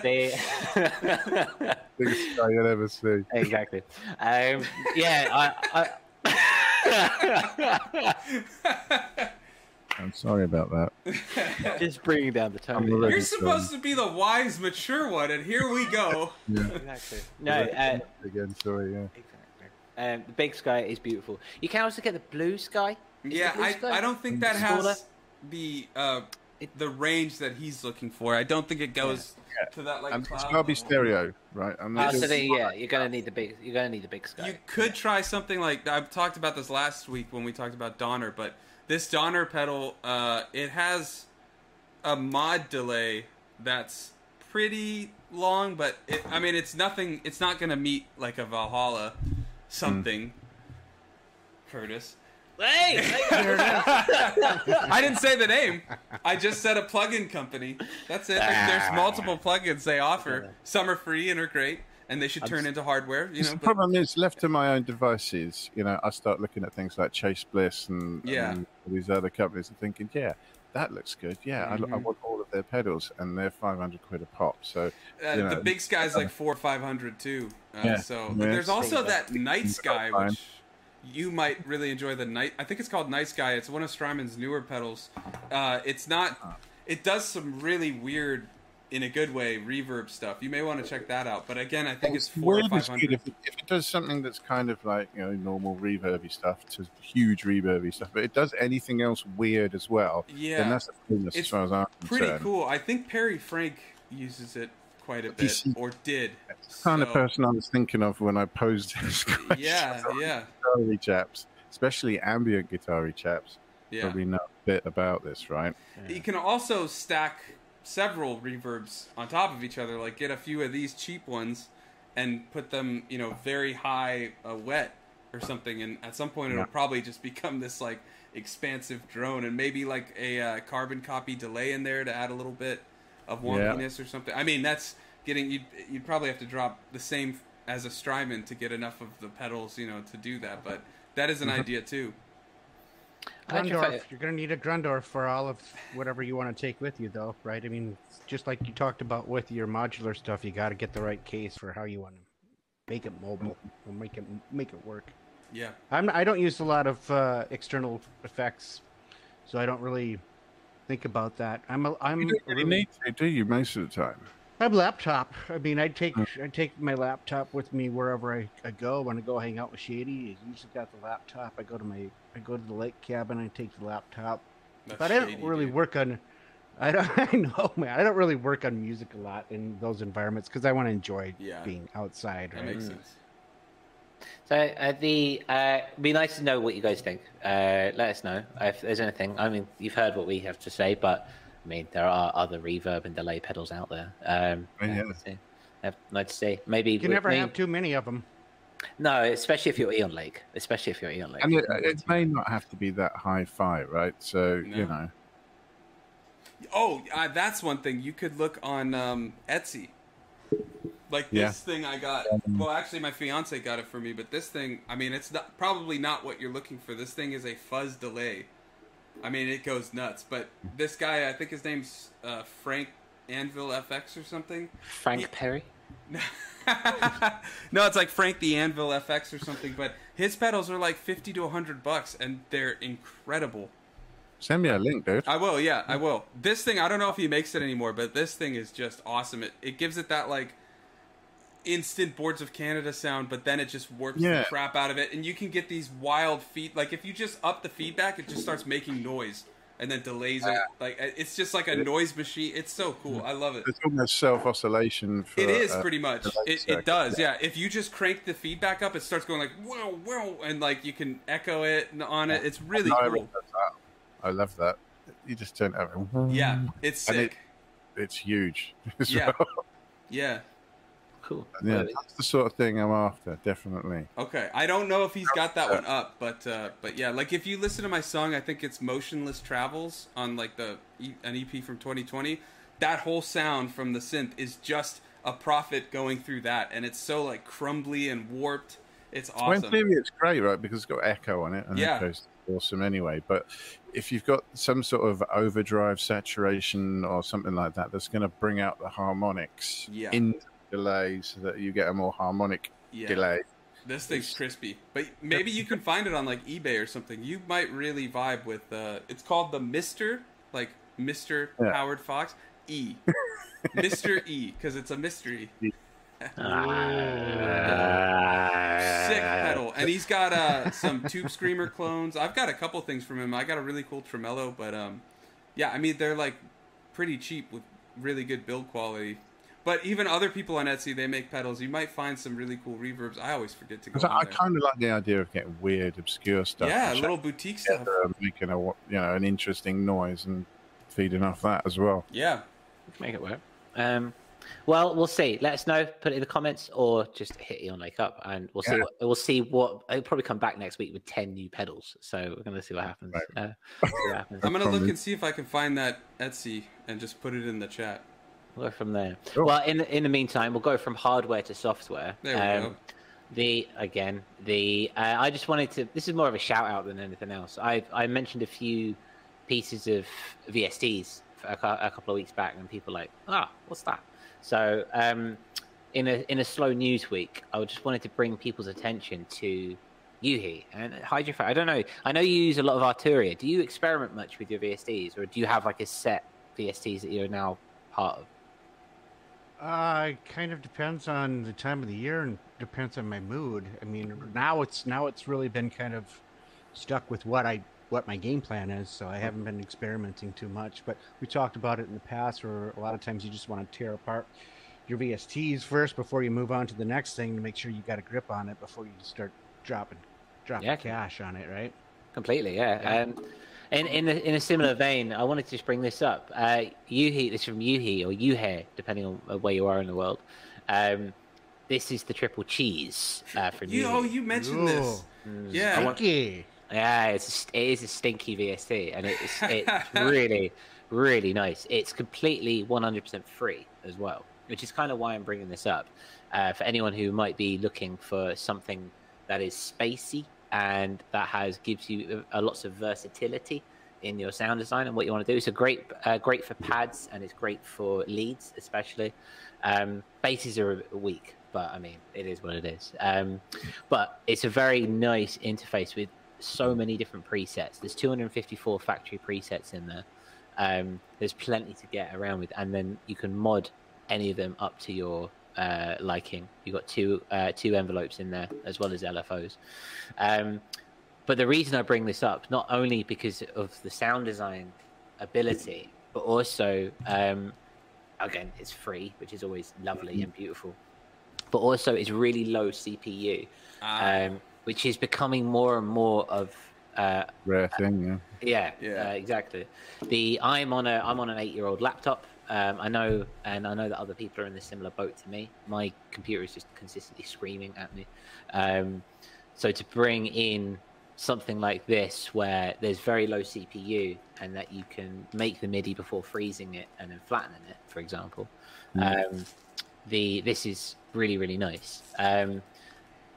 the. Biggest guy you'll ever see. exactly. Um, yeah, I. I I'm sorry about that. just bringing down the tone. You're supposed to be the wise, mature one, and here we go. Yeah. Exactly. No, uh, Again, sorry. Yeah. um, the big sky is beautiful. You can also get the blue sky. Is Yeah, blue I, sky I don't think that smaller? has the uh, the range that he's looking for. I don't think it goes to that like. And it's cloud got to be stereo, right? And Oh, that's- so then, yeah, you're gonna need the big. You're gonna need the big sky. You could try something like I've talked about this last week when we talked about Donner, but this Donner pedal, uh, it has a mod delay that's pretty long, but it, I mean, it's nothing. It's not going to meet like a Valhalla something. Curtis, Hey, I didn't say the name. I just said a plugin company. That's it. Like, there's multiple plugins they offer. Some are free and are great, and they should turn into hardware. You know, the problem is, left to my own devices, you know, I start looking at things like Chase Bliss and, Yeah. and all these other companies and thinking, yeah, that looks good. Yeah, I, I Mhm. want all of their pedals, and they're 500 quid a pop. So, Uh, you know, the big sky's like four five hundred too. Uh, Yeah. So Yeah, there's also that night sky, which you might really enjoy. The night, I think it's called Night Sky. It's one of Strymon's newer pedals. Uh, it's not. It does some really weird, in a good way, reverb stuff. You may want to check that out. But again, I think it's four or weird five is good. hundred. If it, if it does something that's kind of like you know normal reverby stuff to huge reverby stuff, but it does anything else weird as well, then Yeah, that's a bonus It's as far as I'm pretty concerned. cool. I think Perry Frank uses it quite a bit, see- or did. It's the kind of person I was thinking of when I posed this question. Yeah, yeah, guitar chaps, especially ambient guitar chaps, yeah. probably know a bit about this, right? You can also stack several reverbs on top of each other. Like get a few of these cheap ones and put them, you know, very high uh, wet or something. And at some point, it'll probably just become this like expansive drone, and maybe like a uh, carbon copy delay in there to add a little bit of Yeah. or something. I mean, that's getting you'd you'd probably have to drop the same as a Strymon to get enough of the pedals, you know, to do that. But that is an Mm-hmm. idea too. I just Grundorf. find- You're going to need a Grundorf for all of whatever you want to take with you, though, right? I mean, just like you talked about with your modular stuff, you got to get the right case for how you want to make it mobile or make it make it work. Yeah. I'm I don't use a lot of uh, external effects, so I don't really think about that. I'm a, I'm You don't really really- need to, do you, most of the time? I have a laptop. I mean, I take I take my laptop with me wherever I, I go. When I go hang out with Shady, I usually got the laptop. I go to my I go to the lake cabin. I take the laptop. That's but I don't shady, really dude. work on. I don't. I know, man. I don't really work on music a lot in those environments because I want to enjoy Yeah. being outside. That Right? makes sense. So uh, the uh, be nice to know what you guys think. Uh, let us know if there's anything. I mean, you've heard what we have to say, but I mean, there are other reverb and delay pedals out there. Um, Oh, yeah. so, I'd say maybe You can we- never maybe- have too many of them. No, especially if you're Eon Lake. Especially if you're Eon Lake. And it, it may not have to be that high fi, right? So No. you know, Oh, uh, that's one thing. You could look on um, Etsy. Like this Yeah. thing I got. Well, actually, my fiance got it for me. But this thing, I mean, it's not, probably not what you're looking for. This thing is a fuzz delay. I mean, it goes nuts. But this guy, I think his name's uh, Frank Anvil FX or something. Frank Yeah. Perry. no, it's like Frank the Anvil FX or something. But his pedals are like fifty to hundred bucks, and they're incredible. send me a link, dude. I will, yeah, I will. This thing, I don't know if he makes it anymore, but this thing is just awesome. It it gives it that like instant Boards of Canada sound, but then it just warps Yeah. the crap out of it, and you can get these wild feet Like if you just up the feedback, it just starts making noise and then delays it. Like it's just like a noise machine. It's so cool. I love it. It's almost self-oscillation. It is uh, pretty much. It, it does, yeah. If you just crank the feedback up, it starts going like whoa, whoa, and like you can echo it on it. It's really I cool. love that. I love that. you just turn it over. Yeah, it's And sick. it- it's huge. as Yeah. well. yeah. Cool. yeah, Well, that's the sort of thing I'm after. Definitely. Okay, I don't know if he's got that one up, but uh, but yeah, like if you listen to my song, I think it's "Motionless Travels" on like the E- an EP from 2020. That whole sound from the synth is just a prophet going through that, and it's so like crumbly and warped. It's Well, in awesome. theory, it's great, right? Because it's got echo on it, and Yeah. echo's awesome anyway. But if you've got some sort of overdrive saturation or something like that, that's going to bring out the harmonics Yeah. in delay, so that you get a more harmonic Yeah, delay. this thing's crispy, but maybe you can find it on like eBay or something. You might really vibe with. Uh, it's called the Mister, like Mister Yeah. Howard Fox E, Mister E, because it's a mystery. Sick pedal, and he's got uh, some Tube Screamer clones. I've got a couple things from him. I got a really cool tremolo, but um, yeah, I mean they're like pretty cheap with really good build quality. But even other people on Etsy, they make pedals. You might find some really cool reverbs. I always forget to go. Because I, I kind of like the idea of getting weird, obscure stuff. yeah, and little boutique stuff. and making a you know an interesting noise and feeding off that as well. Yeah, Make it work. Um, well, we'll see. Let us know. Put it in the comments, or just hit Eon Lake up, and we'll see. Yeah. What, we'll see what. I'll probably come back next week with ten new pedals. So we're gonna see what happens. Uh, see what happens. I'm gonna look and see if I can find that Etsy and just put it in the chat. We'll go from there. Sure. Well, in in the meantime, we'll go from hardware to software. There we Um, go. The again, the uh, I just wanted to. This is more of a shout out than anything else. I I mentioned a few pieces of VSTs a, a couple of weeks back, and people were like, ah, what's that? So um, in a in a slow news week, I just wanted to bring people's attention to u-he and Hydra. I don't know. I know you use a lot of Arturia. Do you experiment much with your VSTs, or do you have like a set VSTs that you're now part of? Uh, it kind of depends on the time of the year and depends on my mood. I mean, now it's now it's really been kind of stuck with what I what my game plan is, so I haven't been experimenting too much. But we talked about it in the past, where a lot of times you just want to tear apart your VSTs first before you move on to the next thing to make sure you got a grip on it before you start dropping dropping Yeah. cash on it, right? Completely, yeah. Yeah. Um, in in a, in a similar vein, I wanted to just bring this up. Uh, u-he, this is from Yuhi or Yuhe, depending on uh, where you are in the world. Um, this is the triple cheese uh, from You u-he. oh, you mentioned this. Mm. Yeah. I want- Stinky. yeah, it's a, it is a stinky VST, and it's it's really really nice. It's completely 100% free as well, which is kind of why I'm bringing this up uh, for anyone who might be looking for something that is spacey and that has gives you a, a lots of versatility in your sound design and what you want to do. It's a great uh, great for pads and it's great for leads especially. Um, basses are weak, but I mean it is what it is. Um, but it's a very nice interface with so many different presets. There's 254 factory presets in there. Um, there's plenty to get around with, and then you can mod any of them up to your uh, liking. You've got two uh, two envelopes in there as well as LFOs. Um, but the reason I bring this up, not only because of the sound design ability, but also um, again it's free, which is always lovely and beautiful. But also it's really low CPU Ah, um, which is becoming more and more of uh, Rare thing, yeah. yeah, Yeah. Uh, exactly. The I'm on a I'm on an eight year old laptop. Um, I know, and I know that other people are in a similar boat to me. My computer is just consistently screaming at me. Um, so to bring in something like this, where there's very low CPU, and that you can make the MIDI before freezing it and then flattening it, for example, um, the this is really really nice. Um,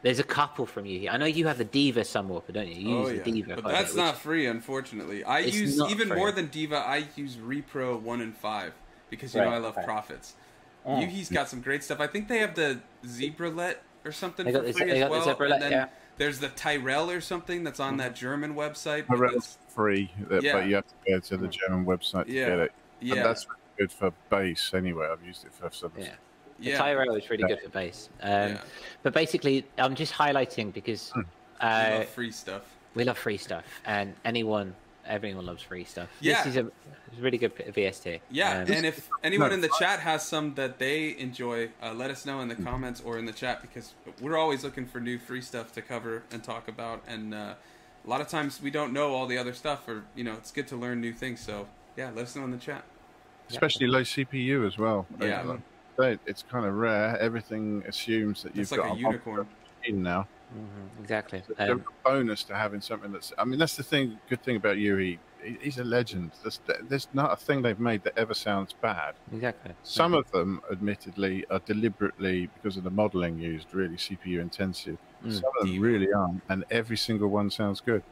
there's a couple from u-he. I know you have the Diva Sunwalker, don't you? You oh use yeah, the Diva. but that's not free, unfortunately. I use even free. more than Diva. I use Repro one and five because you know I love right. Prophets. Oh. u-he's got some great stuff. I think they have the Zebralette or something They got for the- free they as got the well. Zebralette, and then yeah. there's the Tyrell or something that's on that German website. but Tyrell's free, uh, Yeah. but you have to go to the German website to Yeah. get it. Yeah, And that's really good for bass anyway. I've used it for some. Yeah. The yeah, Tyrell is really good for bass. Um, yeah. But basically, I'm just highlighting because I uh, love free stuff. we love free stuff, and anyone, everyone loves free stuff. Yeah. This is a, it's a really good p- VST. Yeah, Um, and if anyone in the chat has some that they enjoy, uh, let us know in the comments or in the chat because we're always looking for new free stuff to cover and talk about. And uh, a lot of times we don't know all the other stuff, or you know, it's good to learn new things. So yeah, let us know in the chat. especially low CPU as well. Yeah. It's kind of rare. Everything assumes that you've It's like got a unicorn. In now. Mhm, exactly. It's Um, a bonus to having something that's. I mean, that's the thing. Good thing about u-he, he's a legend. There's, there's not a thing they've made that ever sounds bad. exactly. Some of them, admittedly, are deliberately because of the modeling used, really CPU intensive. Mm. Some of them really aren't, and every single one sounds good.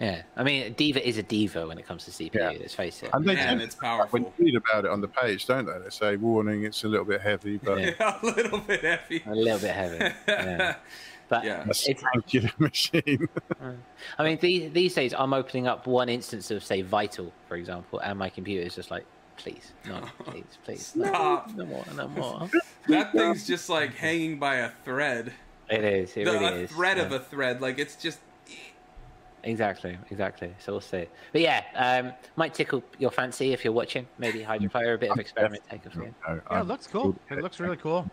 Yeah, I mean, Diva is a diva when it comes to CPU. Yeah. Let's face it. And they Man, do- it's powerful. When you read about it on the page, don't they? They say, "Warning, it's a little bit heavy, but Yeah. a little bit heavy. A little bit heavy. Yeah. But Yeah. a it's, machine." Uh, I mean, these, these days I'm opening up one instance of, say, Vital, for example, and my computer is just like, please, no, please, please, no, Stop. no more, no more. That thing's just like hanging by a thread. It is. It The really a is. thread yeah. of a thread. Like it's just. Exactly, exactly. So we'll see. But yeah, um, might tickle your fancy if you're watching. Maybe Hydrofire, a bit of experiment take for you. No, Yeah, it looks cool. It looks really cool.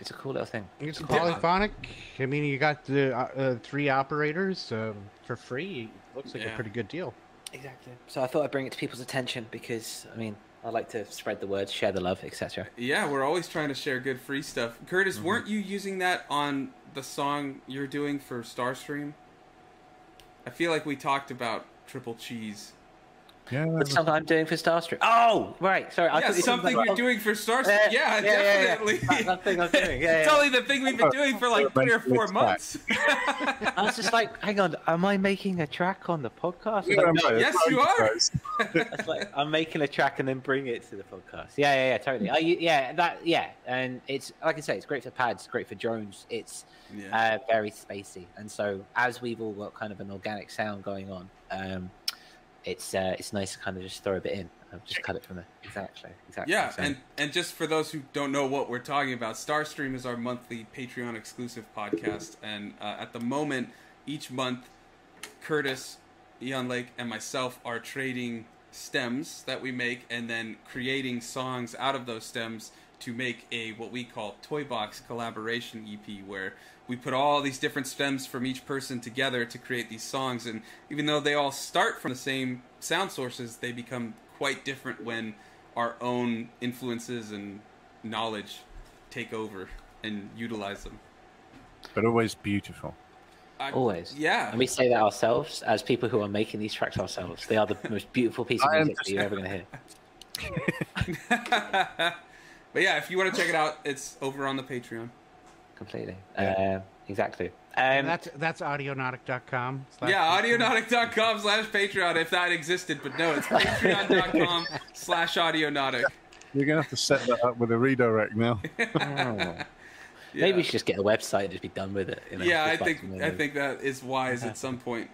It's a cool little thing. It's polyphonic. I mean, you got the uh, uh, three operators um, for free. Looks like Yeah. a pretty good deal. Exactly. So I thought I'd bring it to people's attention because I mean I like to spread the word, share the love, etc. Yeah, we're always trying to share good free stuff. Curtis, Mm-hmm. weren't you using that on the song you're doing for Starstream? I feel like we talked about triple cheese. Yeah, that But was- something I'm doing for Starstream. Oh, right. Sorry. I yeah, thought you something you're doing for Starstream. Yeah, Yeah, yeah, yeah, yeah. definitely. That- that thing I'm doing, yeah, yeah. Totally the thing we've been doing for like three or four months. I was just like, hang on, am I making a track on the podcast? Yeah, Like, no, yes, you are. gross. It's like I'm making a track and then bring it to the podcast. Yeah, yeah, yeah, totally. I, yeah, that, yeah, and it's like I say, it's great for pads, great for drones. It's yeah. uh, very spacey, and so as we've all got kind of an organic sound going on, um, it's uh, it's nice to kind of just throw a bit in, and just cut it from there. Exactly, exactly. Yeah, So- and and just for those who don't know what we're talking about, Starstream is our monthly Patreon exclusive podcast, and uh, at the moment, each month, Curtis, Eon Lake, and myself are trading stems that we make, and then creating songs out of those stems to make a what we call Toy Box collaboration EP, where we put all these different stems from each person together to create these songs. And even though they all start from the same sound sources, they become quite different when our own influences and knowledge take over and utilize them. but always beautiful. I- Always. Yeah. And we say that ourselves as people who are making these tracks ourselves. They are the most beautiful piece of music that you're ever going to hear. but yeah, if you want to check it out, it's over on the Patreon. Completely. Yeah. Uh, exactly. And Um, that's that's audionautic.com. Yeah, audionautic.com slash Patreon if that existed, but no, it's patreon.com slash audionautic. You're gonna have to set that up with a redirect now. oh. Yeah. Maybe we should just get a website and just be done with it. you know, yeah, I think I think that is wise at some point.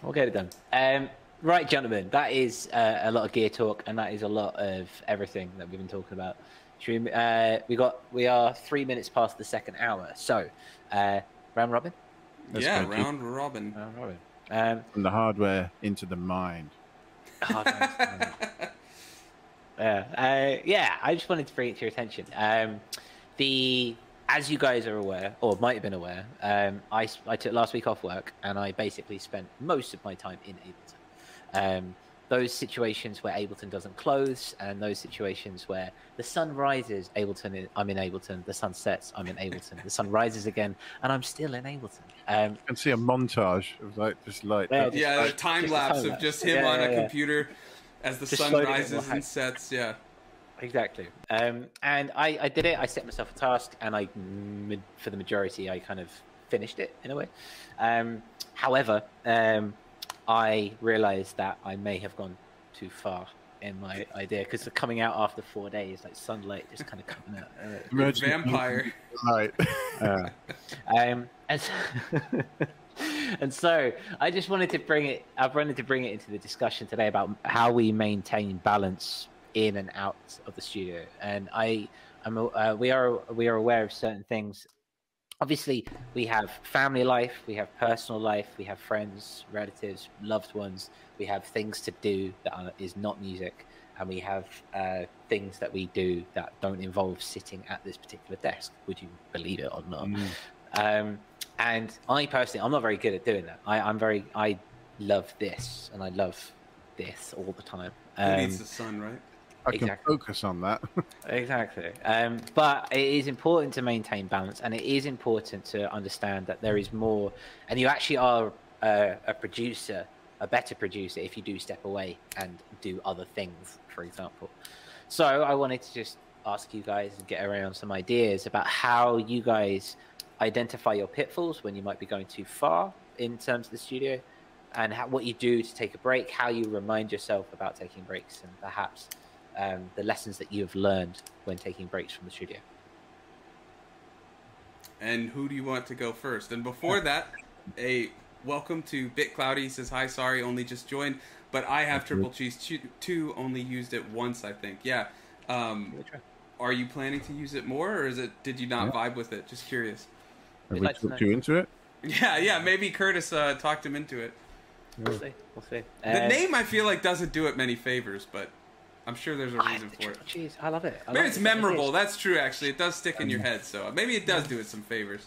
We'll get it done. Um, right, gentlemen, that is uh, a lot of gear talk, and that is a lot of everything that we've been talking about. Should we, uh, we got we are three minutes past the second hour, so uh, round robin. Let's yeah, go, keep- round robin. Round robin. Um, From the hardware into the mind. yeah, uh, yeah. I just wanted to bring it to your attention. Um, the as you guys are aware, or might have been aware, um, I s- I took last week off work and I basically spent most of my time in Ableton. Um, those situations where Ableton doesn't close, and those situations where the sun rises, Ableton, i- I'm in Ableton. The sun sets, I'm in Ableton. The sun rises again, and I'm still in Ableton. Um, You can see a montage of like just like Yeah, just yeah, a like- time lapse time of lapse. just him Yeah, on yeah, a yeah. computer as the Just sun rises getting and sets. Yeah. Exactly. Um, and I, I did it. I set myself a task, and I, for the majority, I kind of finished it in a way. Um, however, um, I realised that I may have gone too far in my idea because coming out after four days, like sunlight just kind of coming out. Uh, Emergency Vampire. Right. uh, um, and, and so I just wanted to bring it. I wanted to bring it into the discussion today about how we maintain balance in and out of the studio. And I, I'm, uh, we are we are aware of certain things. Obviously, we have family life, we have personal life, we have friends, relatives, loved ones. We have things to do that are, is not music, and we have uh, things that we do that don't involve sitting at this particular desk. Would you believe it or not? Mm. Um, and I personally, I'm not very good at doing that. I, I'm very, I love this and I love this all the time. Who Um, needs the sun, right? I can Exactly. focus on that. Exactly. Um, but it is important to maintain balance, and it is important to understand that there is more, and you actually are a, a producer, a better producer, if you do step away and do other things, for example. So I wanted to just ask you guys and get around some ideas about how you guys identify your pitfalls when you might be going too far in terms of the studio, and how, what you do to take a break, how you remind yourself about taking breaks, and perhaps um, the lessons that you have learned when taking breaks from the studio. And who do you want to go first? And before that, a welcome to Bit Cloudy says hi. Sorry, only just joined, but I have Triple Cheese two, two. Only used it once, I think. Yeah. Um, are you planning to use it more, or is it? Did you not vibe with it? Just curious. Have We'd we like talked you into it? Yeah, yeah. Maybe Curtis uh, talked him into it. We'll see. We'll see. The Uh, name I feel like doesn't do it many favors, but I'm sure there's a reason for it. Jeez, I love it. I Maybe love it's it. memorable. That's true. Actually, it does stick in your head, so maybe it does do it some favors.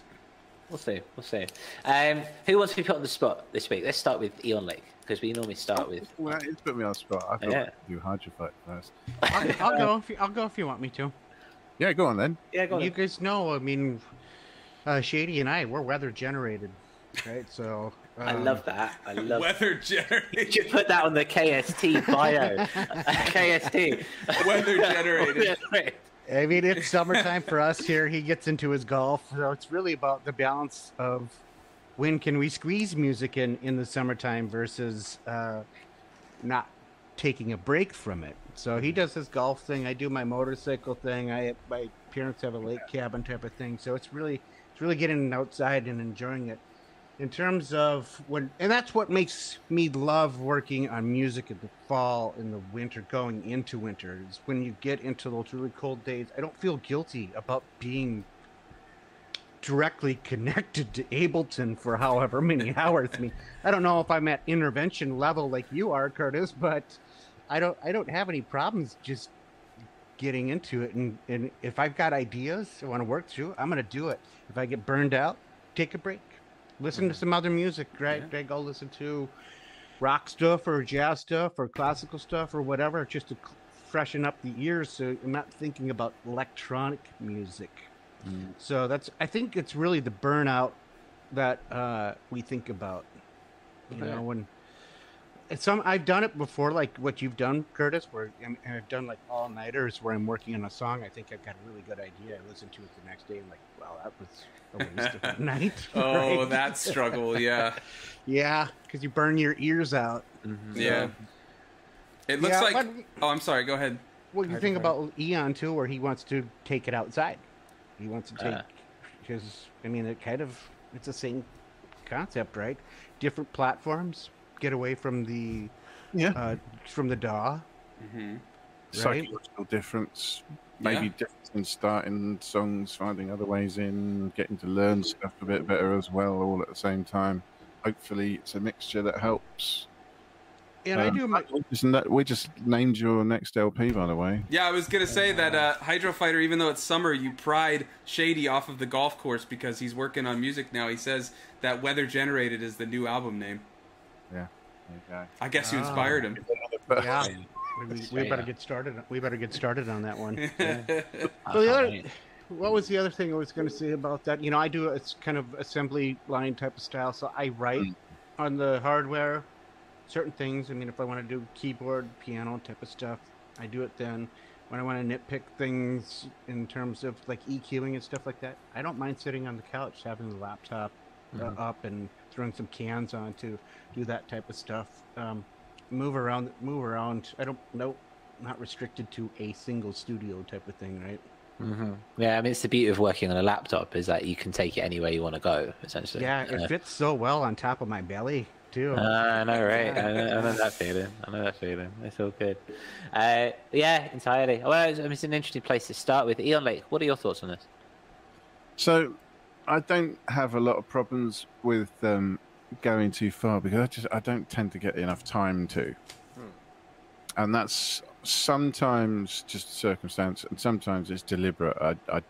We'll see. We'll see. Um, who wants to be put on the spot this week? Let's start with Eon Lake because we normally start with. Well, it's put me on the spot. I thought Yeah. I'd do Hydrofight first. I'll, I'll go. If you, I'll go if you want me to. Yeah, go on then. Yeah, go on. You guys know. I mean, uh, Shady and I, we're weather generated, right? So I um, love that. I love. Weather You generated. should put that on the KST bio. KST. Weather generated. I mean, it's summertime for us here. He gets into his golf, so it's really about the balance of when can we squeeze music in in the summertime versus uh, not taking a break from it. So he does his golf thing. I do my motorcycle thing. I my parents have a lake cabin type of thing. So it's really it's really getting outside and enjoying it. In terms of when, and that's what makes me love working on music in the fall, in the winter, going into winter. Is when you get into those really cold days. I don't feel guilty about being directly connected to Ableton for however many hours. I mean, I don't know if I'm at intervention level like you are, Curtis, but I don't I don't have any problems just getting into it and, and if I've got ideas I want to work through, I'm gonna do it. If I get burned out, take a break. Listen to some other music, right? Yeah. I go listen to rock stuff or jazz stuff or classical stuff or whatever, just to freshen up the ears so I'm not thinking about electronic music. So that's I think it's really the burnout that uh, we think about. You Okay. know, when some I've done it before, like what you've done, Curtis, where I'm, I've done like all nighters where I'm working on a song. I think I've got a really good idea. I listen to it the next day and like, wow, that was a waste of a night. Oh, right? that struggle. Yeah. yeah, because you burn your ears out. Yeah. It looks Yeah, like. Oh, I'm sorry. Go ahead. Well, you think about Eon too, where he wants to take it outside. He wants to take Ah. because I mean, it kind of it's the same concept, right? Different platforms, get away from the Yeah. uh, from the DAW. hmm Psychological difference. Maybe Yeah. difference in starting songs, finding other ways in, getting to learn stuff a bit better as well, all at the same time. Hopefully, it's a mixture that helps. And I Um, do my we just, na- we just named your next LP, by the way. Yeah, I was gonna say that uh, Hydro Fighter, even though it's summer, you pried Shady off of the golf course because he's working on music now. He says that Weather Generated is the new album name. Yeah. There you I guess you Ah. inspired him. go. yeah. We, we better get started. We better get started on that one. I So the other, what was the other thing I was going to say about that? You know, I do it's kind of assembly line type of style, so I write Mm. on the hardware certain things. I mean, if I want to do keyboard, piano type of stuff, I do it then. When I want to nitpick things in terms of like EQing and stuff like that, I don't mind sitting on the couch having the laptop uh, Mhm. up and throwing some cans on to do that type of stuff. Um, move around, move around. I don't know, not restricted to a single studio type of thing, right? Mhm. Yeah, I mean, it's the beauty of working on a laptop is that you can take it anywhere you want to go, essentially. Yeah, it Uh, fits so well on top of my belly too. I know, right? I know, I know that feeling. I know that feeling. It's all good. Uh, yeah, entirely. Well, it's, it's an interesting place to start with. Eon Lake, what are your thoughts on this? So, I don't have a lot of problems with um, going too far because I just I don't tend to get enough time to, and that's sometimes just circumstance, and sometimes it's deliberate. I, I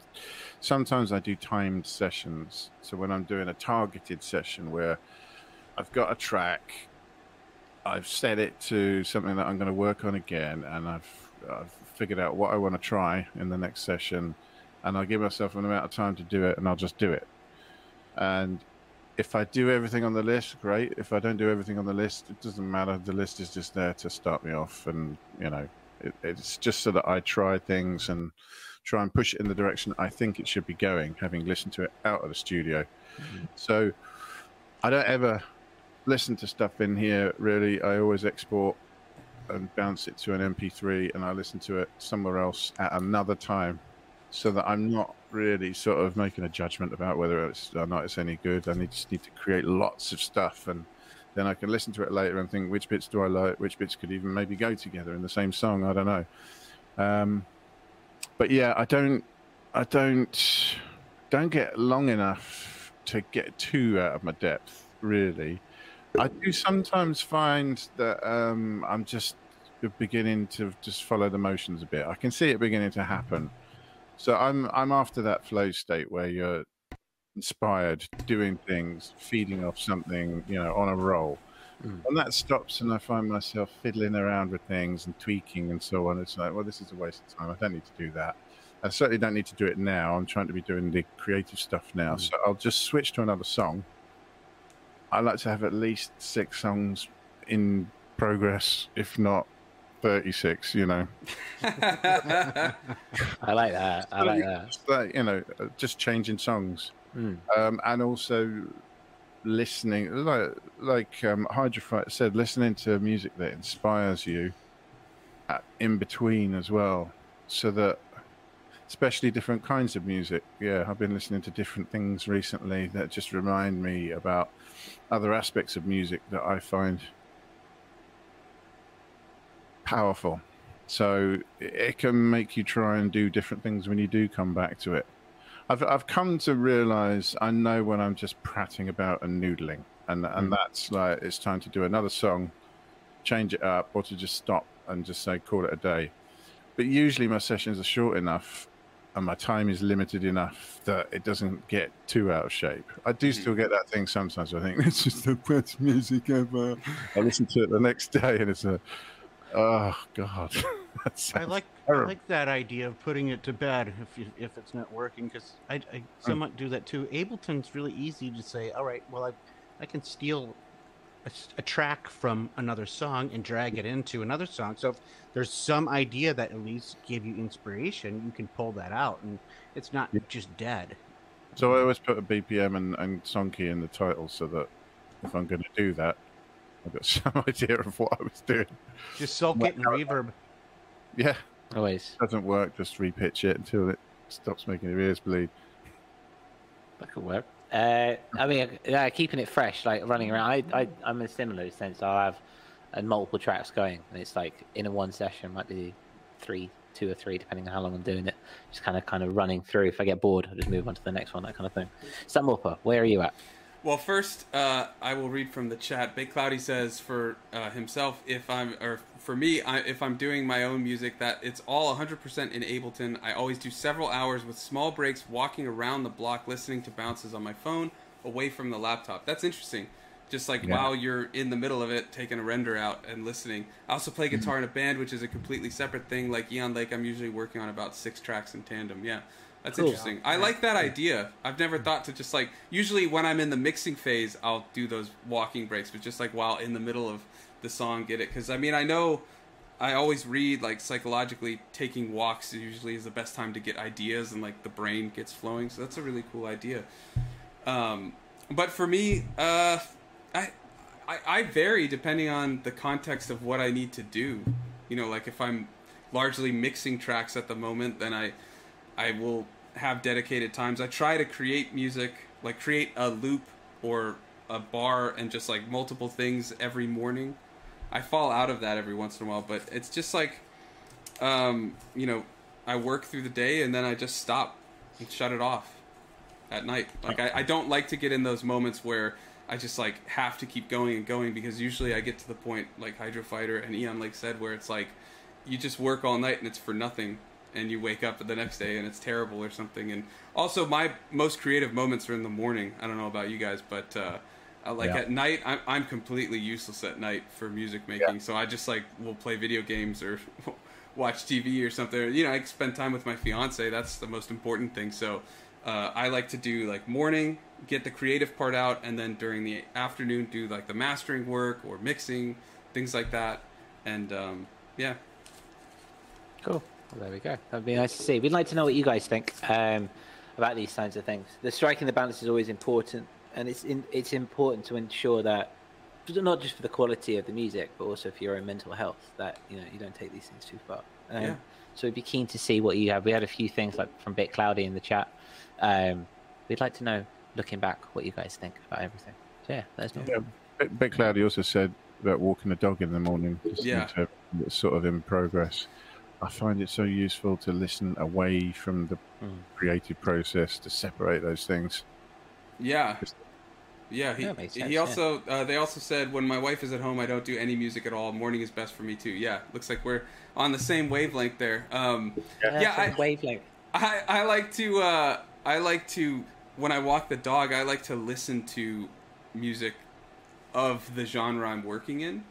sometimes I do timed sessions. So when I'm doing a targeted session where I've got a track, I've set it to something that I'm going to work on again, and I've I've figured out what I want to try in the next session, and I give myself an amount of time to do it, and I'll just do it. And if I do everything on the list, great. If I don't do everything on the list, it doesn't matter. The list is just there to start me off, and you know, it, it's just so that I try things and try and push it in the direction I think it should be going, having listened to it out of the studio. Mm-hmm. So I don't ever listen to stuff in here. Really, I always export and bounce it to an MP3, and I listen to it somewhere else at another time so that I'm not really sort of making a judgment about whether it's or not it's any good. I need, just need to create lots of stuff, and then I can listen to it later and think which bits do I like, which bits could even maybe go together in the same song. I don't know. Um, but yeah, I don't, I don't, don't get long enough to get too out of my depth. Really, I do sometimes find that um, I'm just beginning to just follow the motions a bit. I can see it beginning to happen so I'm I'm after that flow state where you're inspired, doing things, feeding off something, you know, on a roll. Mm. And that stops, and I find myself fiddling around with things and tweaking and so on. It's like, well, this is a waste of time. I don't need to do that. I certainly don't need to do it now. I'm trying to be doing the creative stuff now. Mm. So I'll just switch to another song. I like to have at least six songs in progress, if not 36, you know. I like that. I like that. But, you know, uh, just changing songs. Mm. Um, and also listening, like, like um, said, listening to music that inspires you in between as well. So that, especially different kinds of music. Yeah, I've been listening to different things recently that just remind me about other aspects of music that I find powerful. So it can make you try and do different things when you do come back to it. I've I've come to realize I know when I'm just prattling about and noodling, and and mm. that's like it's time to do another song, change it up, or to just stop and just say call it a day. But usually my sessions are short enough, and my time is limited enough that it doesn't get too out of shape. I do mm. still get that thing sometimes. I think it's just the best music ever. I listen to it the next day, and it's a Oh God, I like terrible. I like that idea of putting it to bed if you, if it's not working because I, I hmm. somewhat do that too. Ableton's really easy to say. All right, well I I can steal a, a, track from another song and drag it into another song. So if there's some idea that at least give you inspiration, you can pull that out, and it's not yeah. just dead. So I always put a BPM and, and song key in the title so that if I'm going to do that, I've got some idea of what I was doing. Just soak it in reverb. Yeah. Always. Doesn't work, just repitch it until it stops making your ears bleed. That could work. Uh, I mean, uh, keeping it fresh, like running around. I, I, I'm in a similar sense. I'll have uh, multiple tracks going, and it's like in a one session might be three, two or three, depending on how long I'm doing it. Just kind of, kind of running through. If I get bored, I'll just move on to the next one, that kind of thing. Sam Whopper, where are you at? Well, first, uh, I will read from the chat. Bit Cloudy says for uh, himself, if I'm or for me, I, if I'm doing my own music, that it's all 100% in Ableton. I always do several hours with small breaks, walking around the block, listening to bounces on my phone, away from the laptop. That's interesting. Just like yeah. while you're in the middle of it, taking a render out and listening. I also play guitar mm-hmm. in a band, which is a completely separate thing. Like Eon Lake, I'm usually working on about six tracks in tandem. Yeah. That's cool. interesting. I like that idea. I've never thought to just like usually when I'm in the mixing phase, I'll do those walking breaks, but just like while in the middle of the song, get it? Because I mean, I know I always read like psychologically taking walks usually is the best time to get ideas and like the brain gets flowing. So that's a really cool idea. Um, but for me, uh, I, I I vary depending on the context of what I need to do. You know, like if I'm largely mixing tracks at the moment, then I I will have dedicated times. I try to create music, like create a loop or a bar and just like multiple things every morning. I fall out of that every once in a while, but it's just like, um, you know, I work through the day and then I just stop and shut it off at night. Like I, I don't like to get in those moments where I just like have to keep going and going because usually I get to the point like Hydro Fighter and Eon Lake said where it's like you just work all night and it's for nothing and you wake up the next day and it's terrible or something. And also my most creative moments are in the morning. I don't know about you guys but uh, uh, like Yeah. at night I'm, I'm completely useless at night for music making. So i just like will play video games or watch tv or something. You know i spend time with my fiance. That's the most important thing. So uh, i like to do like morning get the creative part out and then during the afternoon do like the mastering work or mixing things like that. And um, yeah. Cool. Well, there we go. That'd be nice to see. We'd like to know what you guys think um, about these kinds of things. The striking the balance is always important, and it's in, it's important to ensure that not just for the quality of the music, but also for your own mental health, that you know you don't take these things too far. Um, Yeah. So we'd be keen to see what you have. We had a few things like from Bit Cloudy in the chat. Um, we'd like to know, looking back, what you guys think about everything. So yeah, let us know. Yeah, Bit, Bit Cloudy also said about walking a dog in the morning. listening Yeah. to sort of in progress. I find it so useful to listen away from the Mm. creative process to separate those things. Yeah. Yeah, he, sense, he yeah. also uh, they also said when my wife is at home I don't do any music at all. Morning is best for me too. Yeah, looks like we're on the same wavelength there. Um, yeah, some I, wavelength. I I like to uh, I like to when I walk the dog I like to listen to music of the genre I'm working in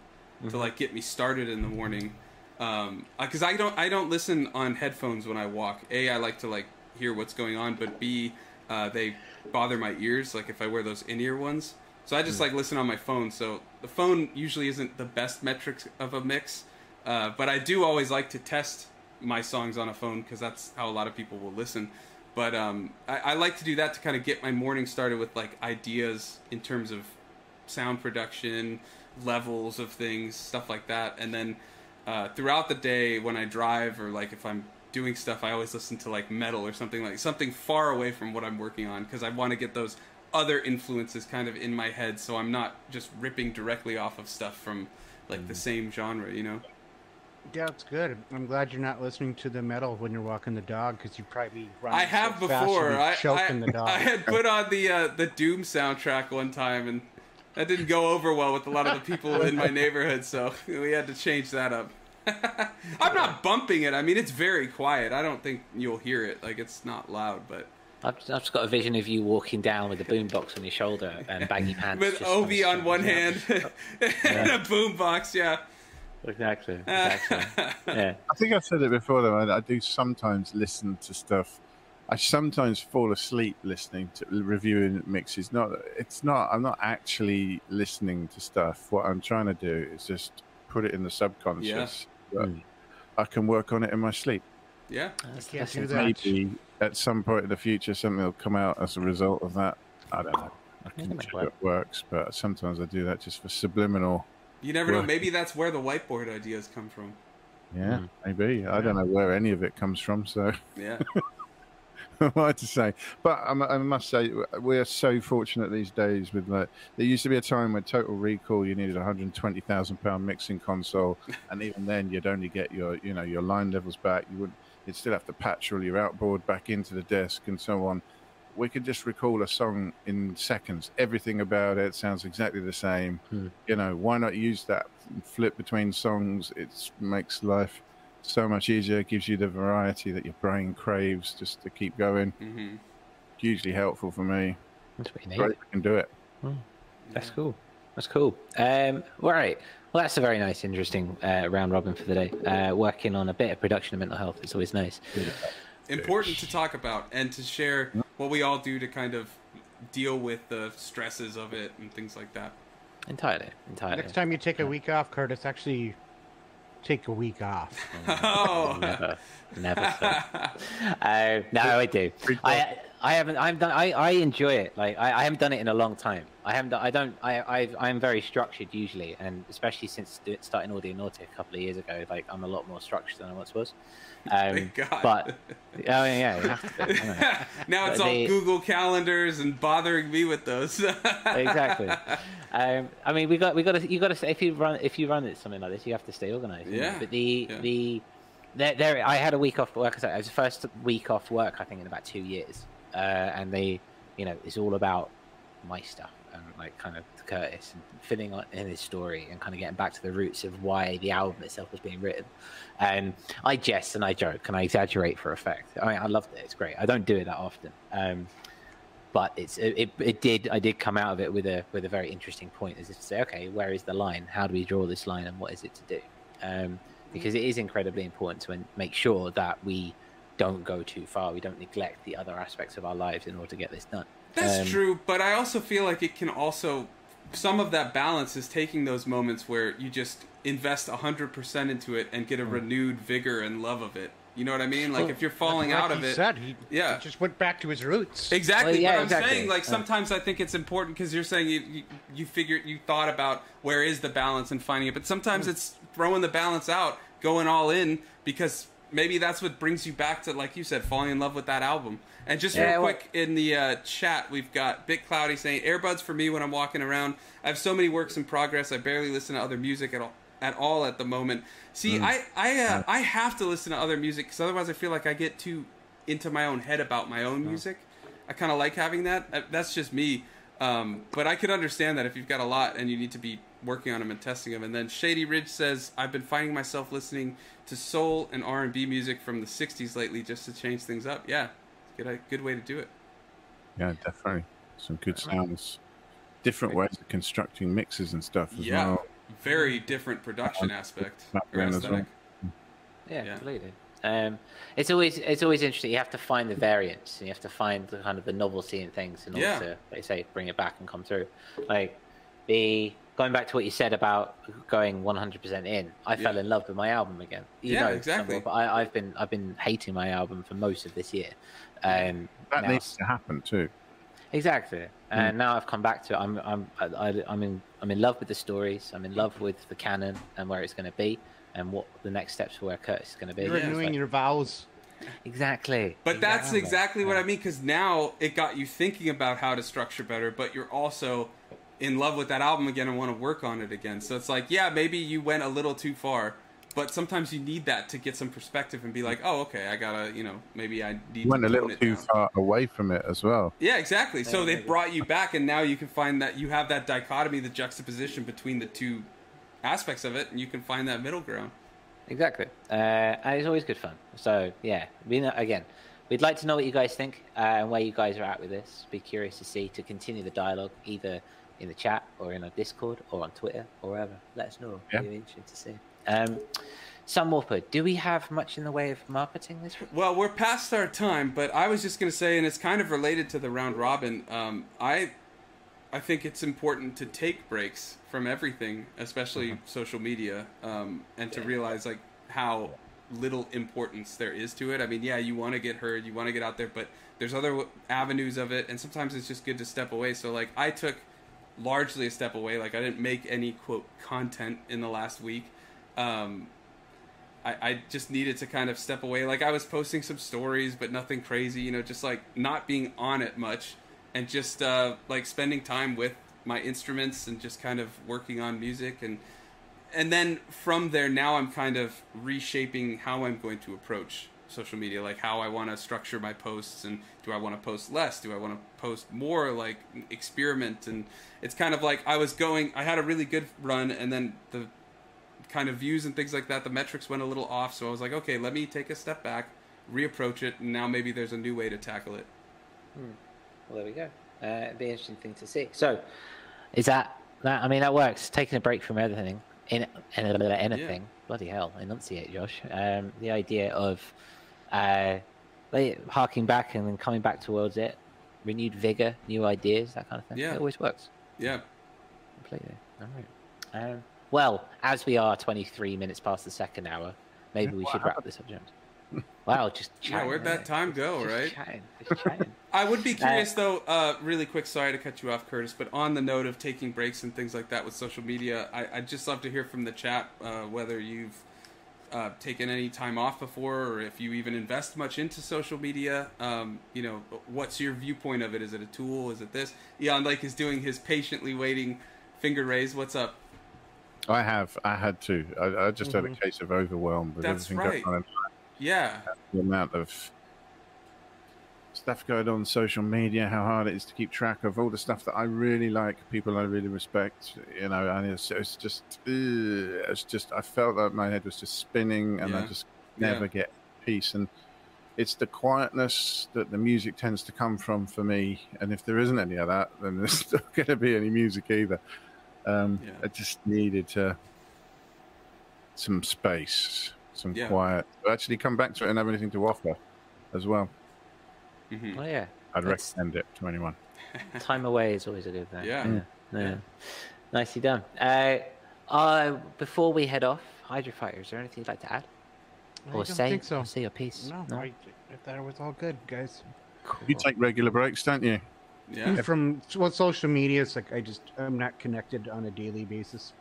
to like get me started in the morning. Um, because I don't I don't listen on headphones when I walk. A I like to like hear what's going on, but B uh, they bother my ears. Like if I wear those in ear ones, so I just like listen on my phone. So the phone usually isn't the best metrics of a mix, uh, but I do always like to test my songs on a phone because that's how a lot of people will listen. But um, I, I like to do that to kind of get my morning started with like ideas in terms of sound production, levels of things, stuff like that. And then uh, throughout the day, when I drive or like if I'm doing stuff, I always listen to like metal or something like something far away from what I'm working on because I want to get those other influences kind of in my head, so I'm not just ripping directly off of stuff from like the same genre, you know. Yeah, it's good. I'm glad you're not listening to the metal when you're walking the dog because you'd probably be I have so before. I, choking I, the dog. I had put on the uh, the Doom soundtrack one time, and that didn't go over well with a lot of the people in my neighborhood. So we had to change that up. I'm not bumping it. I mean, it's very quiet. I don't think you'll hear it. Like it's not loud, but I've, I've just got a vision of you walking down with a boombox on your shoulder and baggy pants. with just Obi on one hand and a boombox. Yeah. Exactly. Exactly. yeah. I think I've said it before, though. I, I do sometimes listen to stuff. I sometimes fall asleep listening to reviewing mixes. Not, it's not. I'm not actually listening to stuff. What I'm trying to do is just put it in the subconscious. but Mm. I can work on it in my sleep. Yeah. That's, can't do intense. that. Maybe at some point in the future, something will come out as a result of that. I don't know. I can check might it works, but sometimes I do that just for subliminal. You never know. Maybe that's where the whiteboard ideas come from. Yeah, Mm. maybe. I don't know where any of it comes from, so. Yeah. hard to say. But I must say, we are so fortunate these days. With like, there used to be a time when Total Recall, you needed a hundred twenty thousand pound mixing console, and even then, you'd only get your, you know, your line levels back. You would, you'd still have to patch all your outboard back into the desk and so on. We could just recall a song in seconds. Everything about it sounds exactly the same. Hmm. You know, why not use that flip between songs? It makes life so much easier. It gives you the variety that your brain craves just to keep going. hmm Hugely helpful for me. That's what you need. Great, we can do it. That's cool. That's cool. Um, all right. Well, that's a very nice, interesting uh, round robin for the day. Uh, working on a bit of production of mental health is always nice. important to talk about and to share what we all do to kind of deal with the stresses of it and things like that. Entirely. Entirely. Next time you take a week off, Curtis, actually take a week off. Oh, Never. Never. sir. uh, no, I do. I I haven't. I've done. I, I enjoy it. Like I, I haven't done it in a long time. I haven't. I don't. I I I'm very structured usually, and especially since starting Audionautic a couple of years ago. Like I'm a lot more structured than I once was. Um, Thank God. But oh yeah, you have to. Be, I now it's But all they- Google calendars and bothering me with those. exactly. Um, I mean, we got we got to you got to if you run if you run it something like this, you have to stay organized. you? Yeah, But the yeah. the there, there I had a week off work. It was the first week off work I think in about two years, uh, and they you know it's all about my stuff and like kind of Curtis and filling in his story and kind of getting back to the roots of why the album itself was being written. And I jest and I joke and I exaggerate for effect. I mean, I loved it. It's great. I don't do it that often. Um, but it's it, it did I did come out of it with a with a very interesting point is to say okay where is the line how do we draw this line and what is it to do um, because it is incredibly important to make sure that we don't go too far we don't neglect the other aspects of our lives in order to get this done that's um, true but I also feel like it can also some of that balance is taking those moments where you just invest 100% into it and get a mm. renewed vigor and love of it you know what I mean? Like well, if you're falling like out of it, said, he, yeah, he just went back to his roots. Exactly. Well, yeah, but I'm exactly. saying like sometimes I think it's important because you're saying you, you you figured you thought about where is the balance and finding it, but sometimes mm. it's throwing the balance out, going all in because maybe that's what brings you back to like you said, falling in love with that album. And just yeah, real quick well, in the uh, chat, we've got Bit Cloudy saying earbuds for me when I'm walking around. I have so many works in progress. I barely listen to other music at all at all at the moment. See, mm. I I uh, I have to listen to other music because otherwise I feel like I get too into my own head about my own music. I kind of like having that. Uh, that's just me. Um, but I could understand that if you've got a lot and you need to be working on them and testing them. And then Shady Ridge says, "I've been finding myself listening to soul and R and B music from the '60s lately, just to change things up." Yeah, good a good way to do it. Yeah, definitely some good sounds, different ways of constructing mixes and stuff as yeah. well very different production aspect or aesthetic. Yeah, yeah, completely. Um, it's always it's always interesting. You have to find the variants, and you have to find the kind of the novelty in things in order yeah. to, like say, bring it back and come through. Like the going back to what you said about going 100% in, I yeah. fell in love with my album again. You yeah, know, exactly. But I, have been I've been hating my album for most of this year. Um, that now, needs to happen too. Exactly. Mm. And now I've come back to it. I'm I'm I, I'm in I'm in love with the stories. I'm in love with the canon and where it's going to be, and what the next steps for where Curtis is going to be. You're renewing like, your vows. Exactly. But that's exactly what I mean because now it got you thinking about how to structure better, but you're also in love with that album again and want to work on it again. So it's like, yeah, maybe you went a little too far, but sometimes you need that to get some perspective and be like, oh, okay, I gotta, you know, maybe I need. Went a little too down. far away from it as well. Yeah, exactly. So they brought you back, and now you can find that you have that dichotomy, the juxtaposition between the two aspects of it, and you can find that middle ground. Exactly, uh, and it's always good fun. So yeah, we know, again, we'd like to know what you guys think uh, and where you guys are at with this. Be curious to see to continue the dialogue either in the chat or in our Discord or on Twitter or wherever. Let us know. Yeah. Be interesting to see. Um, Sam Warper, do we have much in the way of marketing this week? Well, we're past our time, but I was just going to say, and it's kind of related to the round robin. Um, I, I think it's important to take breaks from everything, especially mm-hmm. social media, um, and to realize like how little importance there is to it. I mean, yeah, you want to get heard, you want to get out there, but there's other avenues of it, and sometimes it's just good to step away. So, like, I took largely a step away. Like, I didn't make any quote content in the last week um, I, I just needed to kind of step away. Like I was posting some stories, but nothing crazy. You know, just like not being on it much, and just uh, like spending time with my instruments and just kind of working on music and and then from there now I'm kind of reshaping how I'm going to approach social media like how I want to structure my posts and do I want to post less do I want to post more like experiment and it's kind of like I was going I had a really good run and then the kind of views and things like that, the metrics went a little off. So I was like, okay, let me take a step back, reapproach it, and now maybe there's a new way to tackle it. Hmm. Well, there we go. Uh, it'd be an interesting thing to see. So, is that that? I mean, that works. Taking a break from everything, in, in anything. Yeah. Bloody hell, enunciate, Josh. Um, the idea of uh, harking back and then coming back towards it, renewed vigor, new ideas, that kind of thing. Yeah, it always works. Yeah, completely. All right. Um, well, as we are 23 minutes past the second hour, maybe we wow. should wrap this up, James. Wow, just chatting, yeah. Where'd that time go? Just right? Chatting, just chatting. I would be curious uh, though. Uh, really quick, sorry to cut you off, Curtis, but on the note of taking breaks and things like that with social media, I, would just love to hear from the chat uh, whether you've uh, taken any time off before, or if you even invest much into social media. Um, you know, what's your viewpoint of it? Is it a tool? Is it this? Eon Lake is doing his patiently waiting finger raise. What's up? I have. I had to. I, I just mm-hmm. had a mm-hmm. case of overwhelm with That's everything right. going on. Yeah. The amount of stuff going on social media, how hard it is to keep track of all the stuff that I really like, people I really respect, you know, and it's, it's just, it's just, I felt that my head was just spinning and I just never Yeah. get peace. And it's the quietness that the music tends to come from for me. And if there isn't any of that, then there's not going to be any music either. Um, Yeah. I just needed to, some space, some Yeah. quiet, to actually come back to it and have anything to offer as well. Mhm. Oh yeah, I'd That's- recommend it to anyone. time away is always a good thing. Yeah. yeah. yeah. Nicely done. Uh, uh, before we head off, Hydro Fighter, is there anything you'd like to add I or don't say? think so. Or say your piece? No, I, I thought it was all good, guys. Cool. You take regular breaks, don't you? Yeah. From well, social media, it's like I just I'm not connected on a daily basis.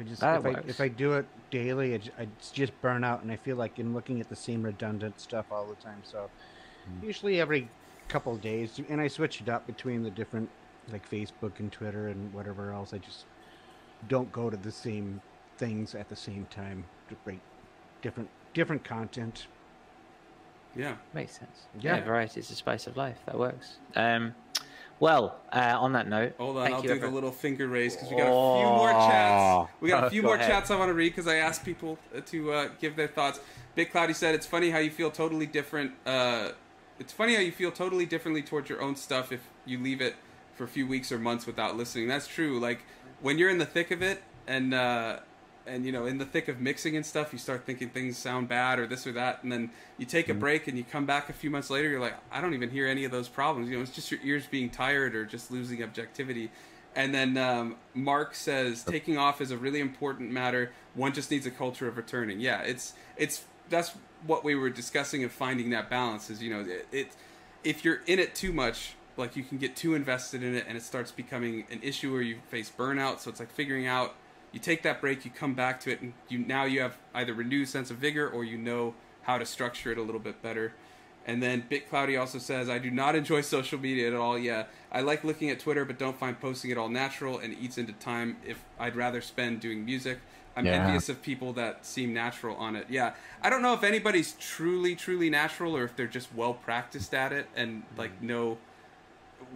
I just That if I, if I do it daily, I, ju- I it's just burn out, and I feel like I'm looking at the same redundant stuff all the time. So. Usually every couple of days, and I switch it up between the different like Facebook and Twitter and whatever else. I just don't go to the same things at the same time. to Great, different different content. Yeah. Makes sense. Yeah. Yeah, variety is the spice of life. That works. Um, well, uh, on that note, Hold on, thank I'll you do everyone- the little finger raise because we got a few more chats. We got a few Go more ahead. chats I want to read because I asked people uh, to uh, give their thoughts. Bit Cloudy said it's funny how you feel totally different. Uh, it's funny how you feel totally differently towards your own stuff if you leave it for a few weeks or months without listening. That's true. Like when you're in the thick of it and uh, and you know in the thick of mixing and stuff, you start thinking things sound bad or this or that, and then you take a break and you come back a few months later. You're like, I don't even hear any of those problems. You know, it's just your ears being tired or just losing objectivity. And then um, Mark says taking off is a really important matter. One just needs a culture of returning. Yeah, it's it's that's what we were discussing of finding that balance. Is you know it, it if you're in it too much, like you can get too invested in it, and it starts becoming an issue where you face burnout. So it's like figuring out. You take that break, you come back to it, and you now you have either renewed sense of vigor or you know how to structure it a little bit better. And then Bit Cloudy also says, I do not enjoy social media at all. Yeah, I like looking at Twitter, but don't find posting it all natural and eats into time if I'd rather spend doing music. I'm Yeah. envious of people that seem natural on it. Yeah, I don't know if anybody's truly, truly natural or if they're just well practiced at it and like know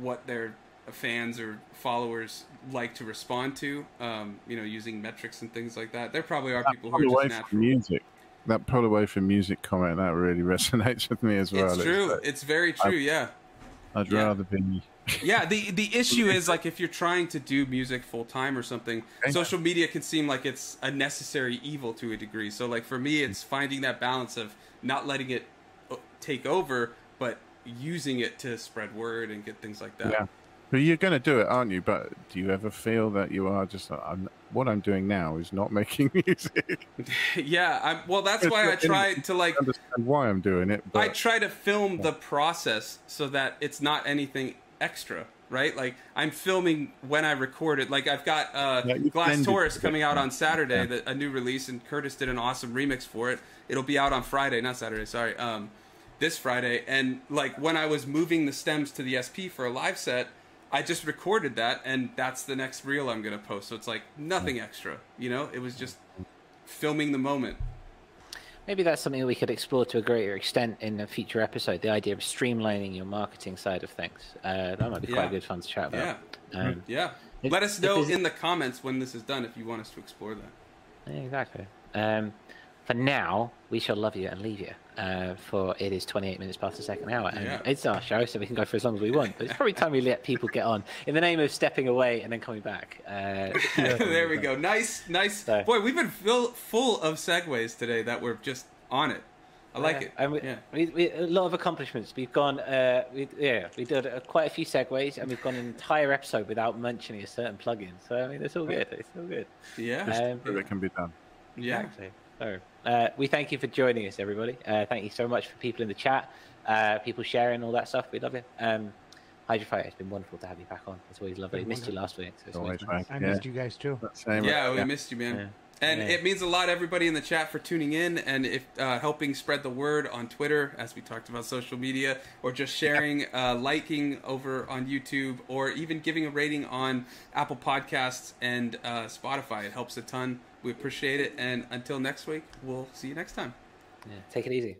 what their fans or followers like to respond to. Um, you know, using metrics and things like that. There probably are people who are away just from natural. music. That pull away from music comment that really resonates with me as well. It's true. like, It's very true. Yeah. I'd yeah. rather be. Yeah the the issue is like if you're trying to do music full time or something social media can seem like it's a necessary evil to a degree so like for me it's finding that balance of not letting it uh, take over but using it to spread word and get things like that Yeah. But you're going to do it, aren't you? But do you ever feel that you are just? I'm, what I'm doing now is not making music. yeah I'm, well that's why i try to like understand why I'm doing it, but I try to film the process so that it's not anything extra, right? Like I'm filming when I record it. Like I've got uh, Yeah, Glass Taurus coming out on Saturday, Yeah. the, a new release, and Curtis did an awesome remix for it. It'll be out on Friday, not Saturday. Sorry, um, this Friday. And like when I was moving the stems to the SP for a live set. I just recorded that, and that's the next reel I'm gonna post. So it's like nothing extra, you know. It was just filming the moment. Maybe that's something we could explore to a greater extent in a future episode. The idea of streamlining your marketing side of things. Uh, that might be quite Yeah. good fun to chat about. Yeah. Um, Yeah. Let us know in the comments when this is done if you want us to explore that. exactly. Um, for now, we shall love you and leave you. Uh, for it is 28 minutes past the second hour, and Yeah. it's our show, so we can go for as long as we want. But it's probably time we let people get on in the name of stepping away and then coming back. Uh, there we go. Nice, nice. So- Boy, we've been fill, full of segues today that were just on it. I like Yeah, it. And we, yeah. we, we, a lot of accomplishments. We've gone, uh, we, yeah, we did uh, quite a few segues, and we've gone an entire episode without mentioning a certain plugin. So I mean, it's all good. It's all good. Yeah. Um, it can be done. yeah. Exactly. So, uh, we thank you for joining us, everybody. Uh, thank you so much for people in the chat, uh, people sharing all that stuff. We love it. Um, Hydro Fighter, it's been wonderful to have you back on. It's always lovely. Been Missed you last week. So it's Always always back. I yeah. missed you guys too. Same. Yeah, we missed you, man. Yeah. And Yeah. it means a lot, everybody in the chat, for tuning in and if uh, helping spread the word on Twitter, as we talked about social media, or just sharing, uh, liking over on YouTube, or even giving a rating on Apple Podcasts and uh, Spotify. It helps a ton. We appreciate it. And until next week, we'll see you next time. Yeah, take it easy.